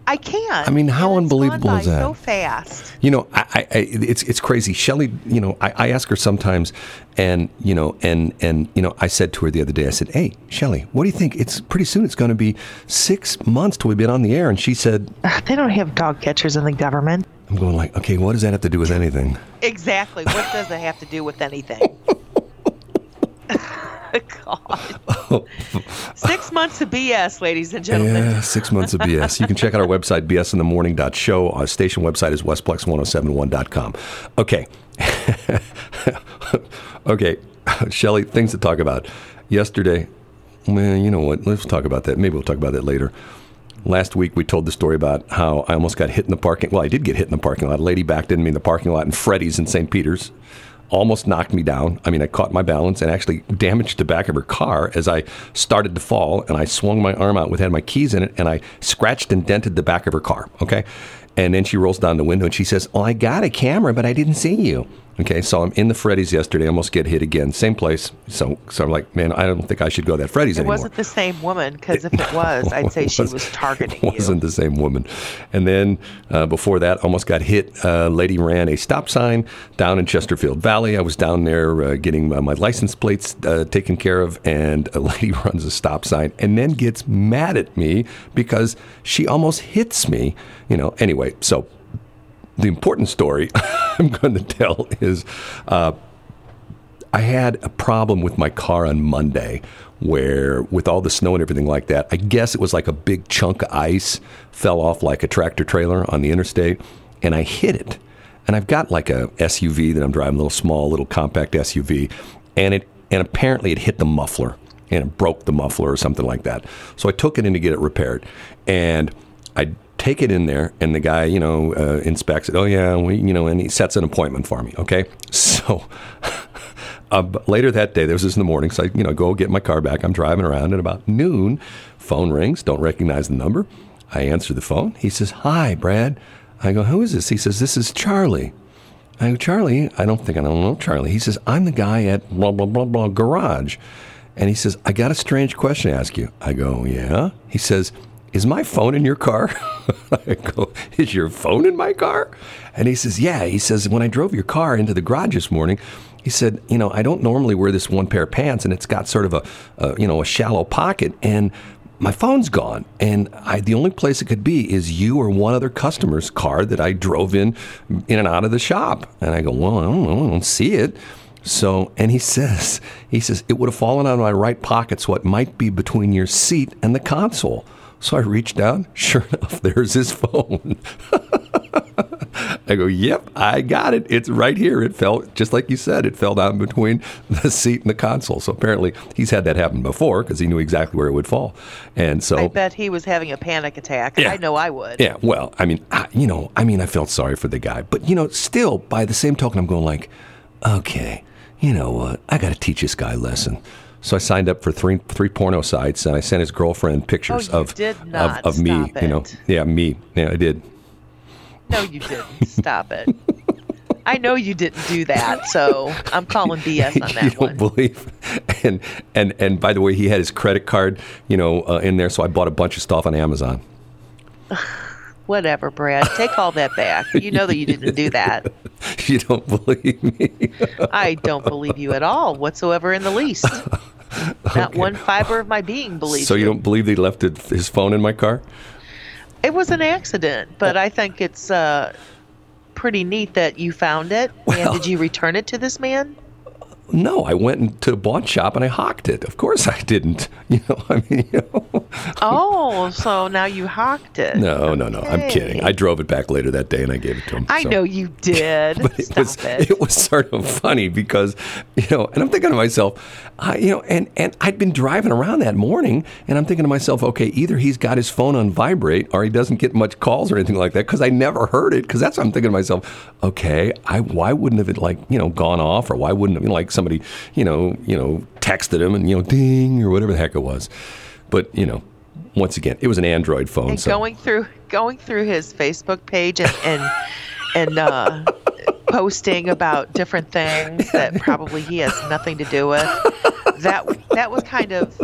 I can't. I mean, how unbelievable is that? So fast. You know, I, I, it's it's crazy. Shelley, you know, I, I ask her sometimes, and you know, and and you know, I said to her the other day, I said, "Hey, Shelley, what do you think? It's pretty soon. It's going to be six months till we've been on the air." And she said, They don't have dog catchers in the government. "I'm going like, okay, what does that have to do with anything?" Exactly. What does it have to do with anything? God. Six months of BS, ladies and gentlemen. Yeah, six months of BS. You can check out our website, bsinthemorning.show. Our station website is westplex1071.com. Okay. okay. Shelly, things to talk about. Yesterday, well, you know what? Let's talk about that. Maybe we'll talk about that later. Last week, we told the story about how I almost got hit in the parking. Well, I did get hit in the parking lot. A lady backed into me in the parking lot in Freddy's in St. Peter's. Almost knocked me down. I mean, I caught my balance and actually damaged the back of her car as I started to fall. And I swung my arm out with had my keys in it, and I scratched and dented the back of her car. Okay, and then she rolls down the window and she says, "Oh, I got a camera, but I didn't see you." Okay, so I'm in the Freddy's yesterday. Almost get hit again. Same place. So, so I'm like, man, I don't think I should go to that Freddy's It anymore. It wasn't the same woman because if it was, I'd say she was targeting It wasn't the same woman. And then uh, before that, almost got hit. A lady ran a stop sign down in Chesterfield Valley. I was down there uh, getting uh, my license plates uh, taken care of, and a lady runs a stop sign and then gets mad at me because she almost hits me. You know. Anyway, so the important story I'm going to tell is. Uh, I had a problem with my car on Monday where, with all the snow and everything like that, I guess it was like a big chunk of ice fell off like a tractor trailer on the interstate, and I hit it. And I've got like a SUV that I'm driving, a little small, little compact SUV, and it and apparently it hit the muffler and it broke the muffler or something like that. So I took it in to get it repaired, and I take it in there, and the guy, you know, uh, inspects it. Oh yeah, we, you know, and he sets an appointment for me. Okay, so. Uh, later that day, there was this in the morning, so I, you know, go get my car back. I'm driving around, and about noon, phone rings. Don't recognize the number. I answer the phone. He says, "Hi, Brad." I go, "Who is this?" He says, "This is Charlie." I go, "Charlie, I don't think I don't know Charlie." He says, "I'm the guy at blah blah blah blah garage," and he says, "I got a strange question to ask you." I go, "Yeah." He says, "Is my phone in your car?" I go, "Is your phone in my car?" And he says, "Yeah." He says, "When I drove your car into the garage this morning." He said, "You know, I don't normally wear this one pair of pants, and it's got sort of a, a you know, a shallow pocket, and my phone's gone, and I, the only place it could be is you or one other customer's car that I drove in, in and out of the shop." And I go, "Well, I don't I don't see it." So, and he says, he says it would have fallen out of my right pocket, so it might be between your seat and the console. So I reached down. Sure enough, there's his phone. I go, yep, I got it. It's right here. It fell, just like you said, it fell down between the seat and the console. So apparently he's had that happen before because he knew exactly where it would fall. And so I bet he was having a panic attack. Yeah. I know I would. yeah, well, I mean, I, you know, I mean, I felt sorry for the guy, but you know, still, by the same token, I'm going like, okay, you know what? I got to teach this guy a lesson. So I signed up for three three porno sites, and I sent his girlfriend pictures Oh, of of, of me. Stop You know, yeah, me. Yeah, I did. No, you didn't. Stop it. I know you didn't do that, so I'm calling BS on that one. you don't one. believe and and and by the way he had his credit card you know uh, in there so i bought a bunch of stuff on amazon Whatever, Brad. Take all that back. You know that you didn't do that. you don't believe me I don't believe you at all, whatsoever in the least. Not one fiber of my being believes so you don't believe they left it, his phone in my car? It was an accident, but I think it's uh, pretty neat that you found it. Well- and did you return it to this man? No i went to a pawn shop and i hawked it of course i didn't you know i mean you know Oh, so now you hawked it. no no no i'm kidding i drove it back later that day and i gave it to him I so. know you did. but it Stop was it. it. was sort of funny because you know, and I'm thinking to myself, I, you know, and and I'd been driving around that morning, and I'm thinking to myself, okay, either he's got his phone on vibrate or he doesn't get much calls or anything like that because I never heard it. Because that's what I'm thinking to myself. Okay, I why wouldn't have it like you know gone off or why wouldn't have you know, like somebody you know you know texted him and you know ding or whatever the heck it was, but you know. Once again, it was an Android phone. and so going through going through his Facebook page and and, and uh, posting about different things that probably he has nothing to do with. That that was kind of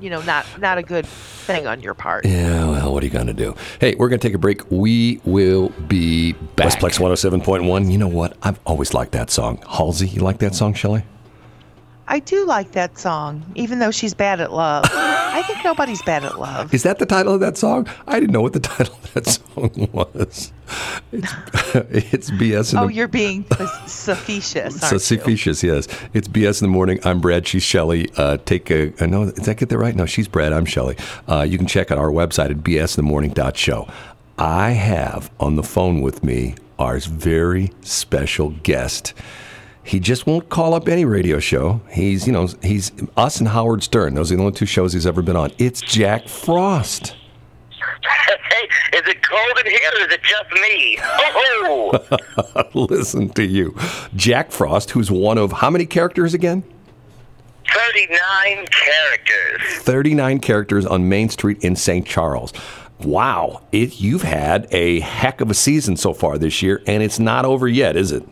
you know not not a good thing on your part. Yeah, well, what are you going to do? Hey, we're going to take a break. We will be back. Westplex 107.1. You know what? I've always liked that song. Halsey, you like that song, Shelley? I do like that song, even though she's bad at love. I think nobody's bad at love. Is that the title of that song? I didn't know what the title of that song was. It's, it's BS in Oh, the you're being facetious, So aren't you? facetious, yes. It's BS in the morning. I'm Brad. She's Shelley. Uh, take a, uh, no, did I get that right? No, she's Brad. I'm Shelley. Uh, you can check out our website at bsinthemorning.show. I have on the phone with me our very special guest. He just won't call up any radio show. He's, you know, he's us and Howard Stern. Those are the only two shows he's ever been on. It's Jack Frost. hey, is it cold in here or is it just me? Oh, Listen to you. Jack Frost, who's one of how many characters again? 39 characters. 39 characters on Main Street in St. Charles. Wow, it, you've had a heck of a season so far this year, and it's not over yet, is it?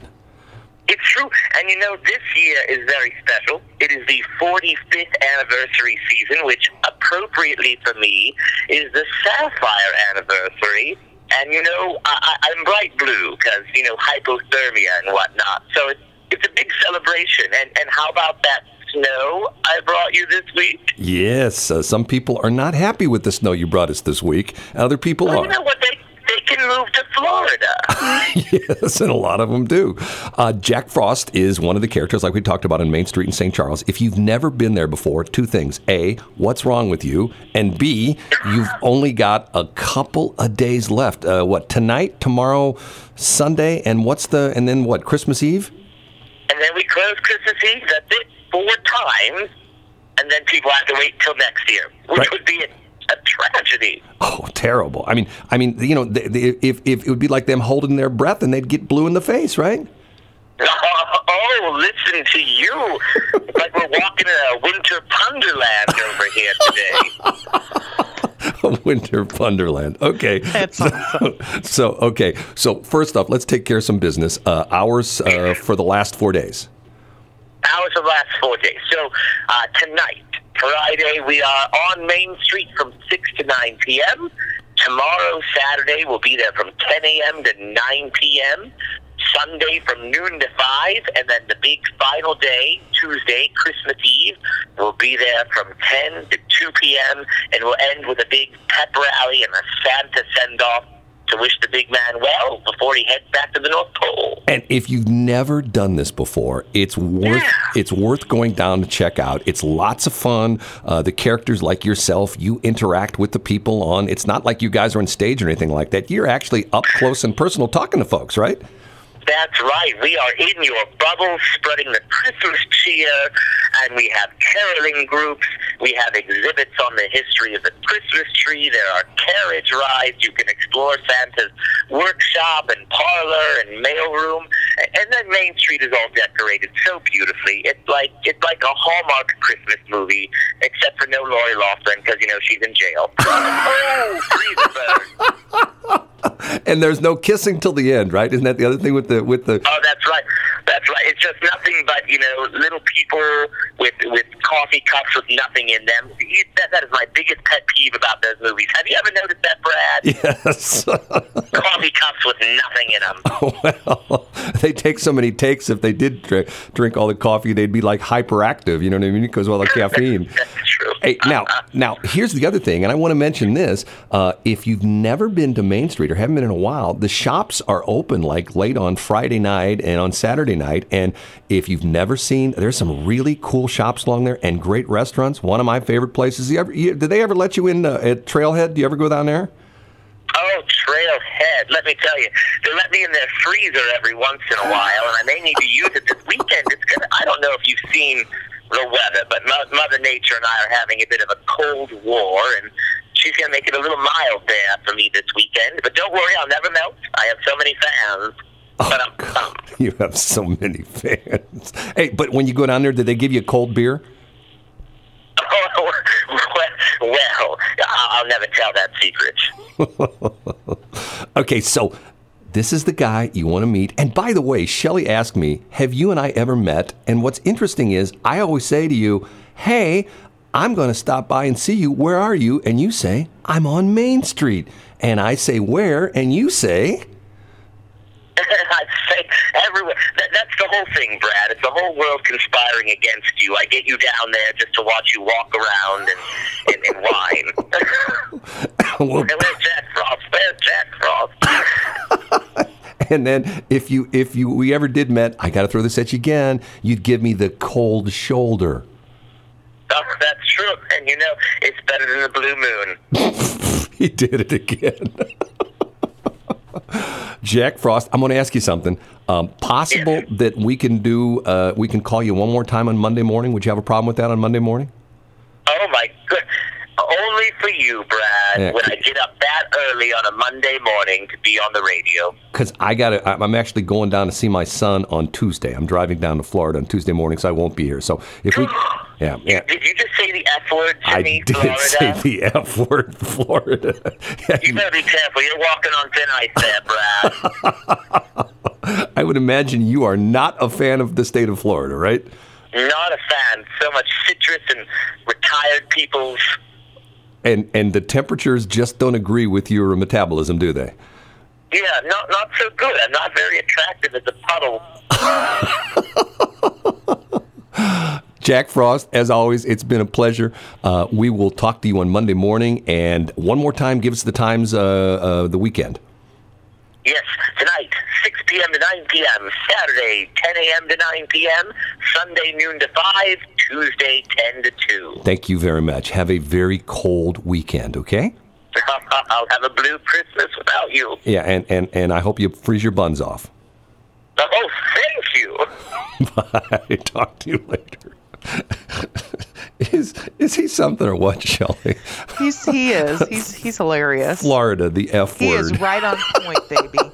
It's true. And you know, this year is very special. It is the 45th anniversary season, which appropriately for me is the Sapphire anniversary. And you know, I, I- I'm bright blue because, you know, hypothermia and whatnot. So it's, it's a big celebration. And, and how about that snow I brought you this week? Yes, uh, some people are not happy with the snow you brought us this week. Other people Well, are. you know what? They, they can move to Florida. yes, and a lot of them do. Uh, Jack Frost is one of the characters, like we talked about in Main Street in St. Charles. If you've never been there before, two things: a, what's wrong with you, and b, you've only got a couple of days left. Uh, what tonight, tomorrow, Sunday, and what's the and then what? Christmas Eve. and then we close Christmas Eve. That's it, four times, and then people have to wait till next year, which Right. would be a, a tragedy. Oh, terrible! I mean, I mean, you know, they, they, if if it would be like them holding their breath and they'd get blue in the face, right? Oh, listen to you! Like we're walking in a winter wonderland over here today. A winter Wonderland. Okay. That's so, so, okay. So first off, let's take care of some business. Uh, hours uh, for the last four days. Hours of the last four days. So uh, tonight, Friday, we are on Main Street from six to nine p.m. Tomorrow, Saturday, we'll be there from 10 a.m. to 9 p.m. Sunday from noon to 5, and then the big final day, Tuesday, Christmas Eve, we'll be there from 10 to 2 p.m., and we'll end with a big pep rally and a Santa send off to wish the big man well before he heads back to the North Pole. And if you've never done this before, it's worth it's worth going down to check out. It's lots of fun. Uh, the characters like yourself, you interact with the people on. It's not like you guys are on stage or anything like that. You're actually up close and personal talking to folks, right? That's right. We are in your bubble, spreading the Christmas cheer, and we have caroling groups. We have exhibits on the history of the Christmas tree. There are carriage rides. You can explore Santa's workshop and parlor and mailroom. And then Main Street is all decorated so beautifully. It's like it's like a Hallmark Christmas movie, except for no Lori Loughlin because you know she's in jail. oh, freeze the bird. And there's no kissing till the end, right? Isn't that the other thing with the with the Oh, that's right. That's right. It's just nothing but you know little people with with coffee cups with nothing in them. It- That, that is my biggest pet peeve about those movies. Have you ever noticed that, Brad? Yes. coffee cups with nothing in them. well, they take so many takes. If they did drink, drink all the coffee, they'd be like hyperactive. You know what I mean? Because of all the caffeine. That's true. Hey, now, now here's the other thing, and I want to mention this. Uh, if you've never been to Main Street or haven't been in a while, the shops are open like late on Friday night and on Saturday night. And if you've never seen, there's some really cool shops along there and great restaurants. One of my favorite places. You ever, you, did they ever let you in uh, at Trailhead? Do you ever go down there? Oh, Trailhead. Let me tell you, they let me in their freezer every once in a while, and I may need to use it this weekend. It's gonna. I don't know if you've seen the weather, but Mo- Mother Nature and I are having a bit of a cold war, and she's gonna make it a little mild there for me this weekend. But don't worry, I'll never melt. I have so many fans. But I'm, um, You have so many fans. Hey, but when you go down there, did they give you a cold beer? well, I'll never tell that secret. Okay, so this is the guy you want to meet. And by the way, Shelly asked me, Have you and I ever met? And what's interesting is, I always say to you, Hey, I'm going to stop by and see you. Where are you? And you say, I'm on Main Street. And I say, Where? And you say, I say everywhere. That, that's the whole thing, Brad. It's the whole world conspiring against you. I get you down there just to watch you walk around and, and, and whine. well, Where's Jack Frost? Where's Jack Frost? and then if you if you we ever did met, I got to throw this at you again. You'd give me the cold shoulder. Oh, that's true. And you know, it's better than the blue moon. he did it again. Jack Frost, I'm going to ask you something. Um, possible that we can do, uh, we can call you one more time on Monday morning. Would you have a problem with that on Monday morning? Oh my good. Only for you, Brad, Yeah. would I get up that early on a Monday morning to be on the radio. Because I got I'm actually going down to see my son on Tuesday. I'm driving down to Florida on Tuesday morning, so I won't be here. So if we, yeah, yeah. Did you just say the F word to I me, did Florida? say the F word, Florida. You better be careful. You're walking on thin ice there, Brad. I would imagine you are not a fan of the state of Florida, right? Not a fan. So much citrus and retired people's. And and the temperatures just don't agree with your metabolism, do they? Yeah, not not so good. I'm not very attractive as a puddle. Jack Frost, as always, it's been a pleasure. Uh, we will talk to you on Monday morning. And one more time, give us the times uh, uh, the weekend. Yes, tonight, 6 p.m. to 9 p.m. Saturday, 10 a.m. to 9 p.m. Sunday, noon to 5. Tuesday, 10 to 2. Thank you very much. Have a very cold weekend, okay? I'll have a blue Christmas without you. Yeah, and, and, and I hope you freeze your buns off. Oh, thank you. Bye. Talk to you later. is is he something or what, Shelley? He's he is. He's he's hilarious. Florida, the F He word. He is right on point, baby.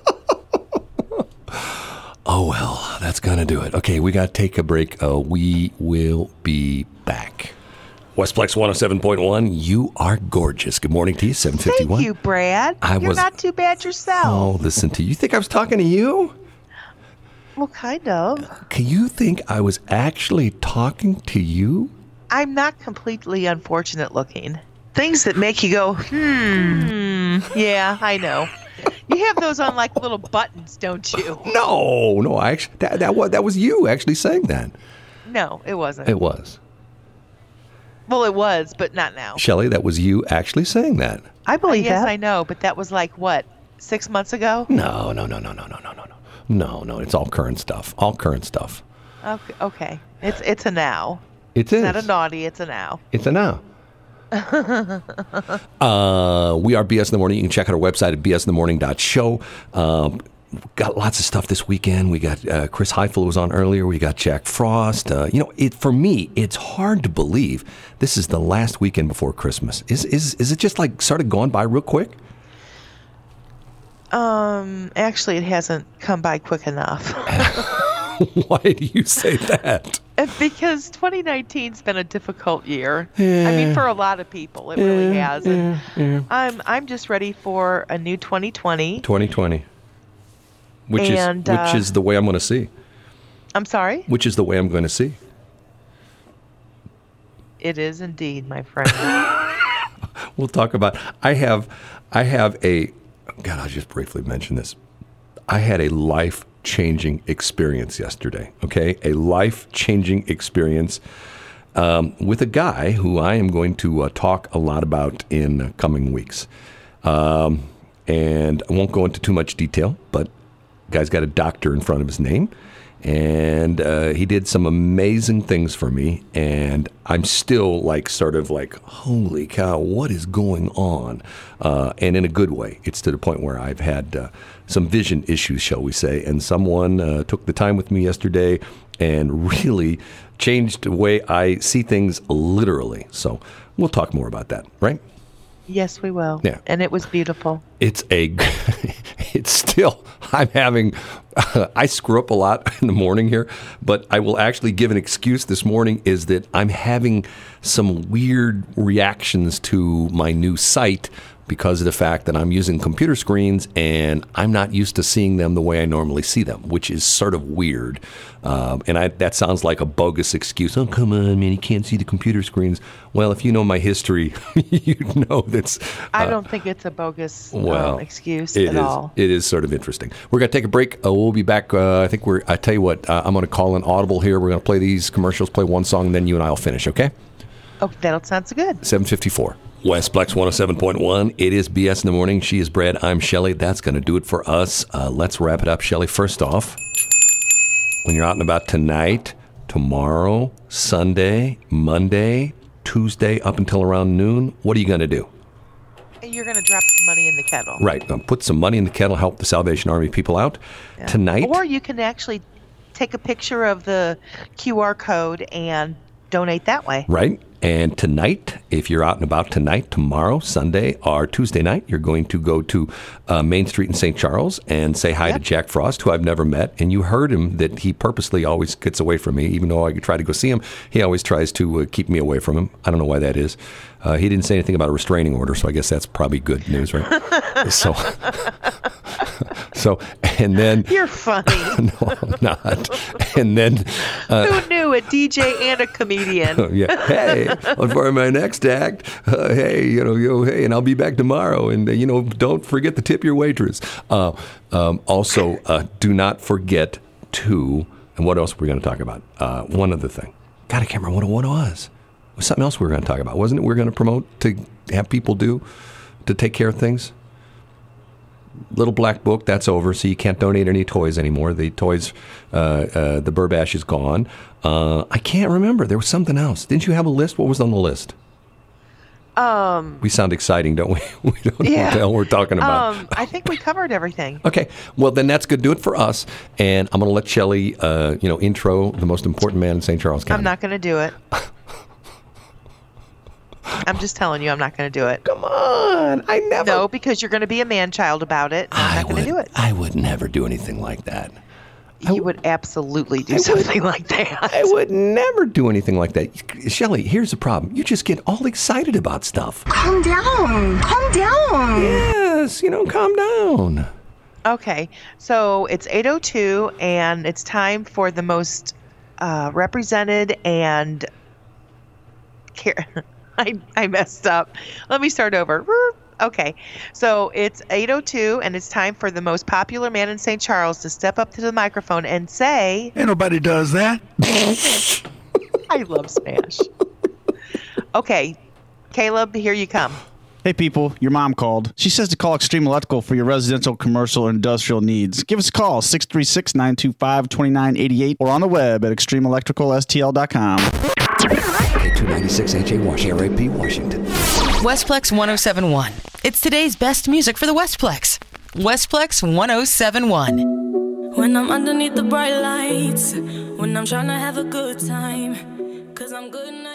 Oh well, that's gonna do it. Okay, we gotta take a break. Uh, we will be back. Westplex 107.1, you are gorgeous. Good morning to you, 751. Thank you, Brad. I You're was- not too bad yourself. Oh, listen to you. You think I was talking to you? Well, kind of. Can you think I was actually talking to you? I'm not completely unfortunate looking. Things that make you go, hmm. Yeah, I know. You have those on like little buttons, don't you? No, no, I actually that that was that was you actually saying that. No, it wasn't. It was. well, it was, but not now. Shelley, that was you actually saying that. I believe yes, I know, but that was like what six months ago. No, no, no, no, no, no, no, no, no. No, no, it's all current stuff. All current stuff. Okay, okay. It's it's a now. It is. Not a naughty. It's a now. It's a now. uh, we are BS in the Morning. You can check out our website at bsinthemorning.show. Um, got lots of stuff this weekend. We got uh, Chris Highfield was on earlier. We got Jack Frost. Uh, you know, it for me, it's hard to believe this is the last weekend before Christmas. Is is is it just like sort of gone by real quick? Um, actually, it hasn't come by quick enough. Why do you say that? because 2019's been a difficult year. I mean, for a lot of people, it really has. And I'm I'm just ready for a new 2020. 2020. Which And, is which uh, is the way I'm going to see. I'm sorry. Which is the way I'm going to see. It is indeed, my friend. we'll talk about i have i have a god i'll just briefly mention this. I had a life changing experience yesterday okay? A life changing experience um, with a guy who i am going to uh, talk a lot about in coming weeks. Um, and i won't go into too much detail but guy's got a doctor in front of his name and uh, he did some amazing things for me. And i'm still like sort of like holy cow what is going on? Uh, and in a good way. It's to the point where i've had uh, some vision issues shall we say. And someone uh, took the time with me yesterday and really changed the way i see things literally. So we'll talk more about that right yes, we will. Yeah. And it was beautiful. it's a it's still i'm having i screw up a lot in the morning here but i will actually give an excuse this morning is that i'm having some weird reactions to my new site because of the fact that i'm using computer screens and i'm not used to seeing them the way i normally see them which is sort of weird um, and I, that sounds like a bogus excuse oh come on man you can't see the computer screens well if you know my history you know that's I don't think it's a bogus well, um, excuse at is- all. It is sort of interesting. We're going to take a break. Uh, we'll be back. Uh, I think we're. I tell you what. Uh, I'm going to call an audible here. We're going to play these commercials, play one song, and then you and I will finish. Okay? Oh, that sounds good. 754. Westplex 107.1. It is BS in the morning. She is Brad. I'm Shelly. That's going to do it for us. Uh, let's wrap it up, Shelly. First off, when you're out and about tonight, tomorrow, Sunday, Monday, Tuesday, up until around noon, what are you going to do? You're going to drop some money in the kettle. Right. Um, put some money in the kettle, help the Salvation Army people out. Yeah. Tonight, Or you can actually take a picture of the QR code and donate that way. right? And tonight, if you're out and about tonight, tomorrow, Sunday, or Tuesday night, you're going to go to uh, Main Street in St. Charles and say hi Yep. to Jack Frost, who I've never met. And you heard him that he purposely always gets away from me, even though I try to go see him. He always tries to uh, keep me away from him. I don't know why that is. Uh, he didn't say anything about a restraining order, so I guess that's probably good news, right? so, So, and then You're funny. no, I'm not. And then, uh, Who knew a DJ and a comedian? yeah, hey, on for my next act, uh, hey, you know, yo, hey, and I'll be back tomorrow. And you know, don't forget to tip your waitress. Uh, um, also, uh, do not forget to. And what else were we going to talk about? Uh, one other thing. God, I can't remember what it was. Was something else we were going to talk about, wasn't it? We were going to promote to have people do to take care of things. Little Black Book, that's over, so you can't donate any toys anymore. The toys, uh, uh, the Burbash is gone. Uh, I can't remember. There was something else. Didn't you have a list? What was on the list? Um, We sound exciting, don't we? we don't know what the hell we're talking about. um, I think we covered everything. Okay, well then that's good. Do it for us, and I'm going to let Shelly, uh, you know, intro the most important man in St. Charles County. I'm not going to do it. I'm just telling you, I'm not going to do it. Come on, I never. No, because you're going to be a man child about it. I'm I not going would. to do it. I would never do anything like that. You would absolutely do something like that. I would never do anything like that. Shelley, here's the problem. You just get all excited about stuff. Calm down. Calm down. Yes, you know, calm down. Okay, so it's 8:02, and it's time for the most uh, represented and. Care- I I messed up. Let me start over. Okay, so it's 8:02, and it's time for the most popular man in St. Charles to step up to the microphone and say, Ain't nobody does that. "I love Smash." Okay, Caleb, here you come. Hey people, your mom called. She says to call Extreme Electrical for your residential, commercial, or industrial needs. Give us a call, 636-925-2988 or on the web at extremeelectricalstl.com. K296 HA Washington, RAP Washington. Westplex 1071. It's today's best music for the Westplex. Westplex 1071. When I'm underneath the bright lights, when I'm trying to have a good time, cause I'm good now you.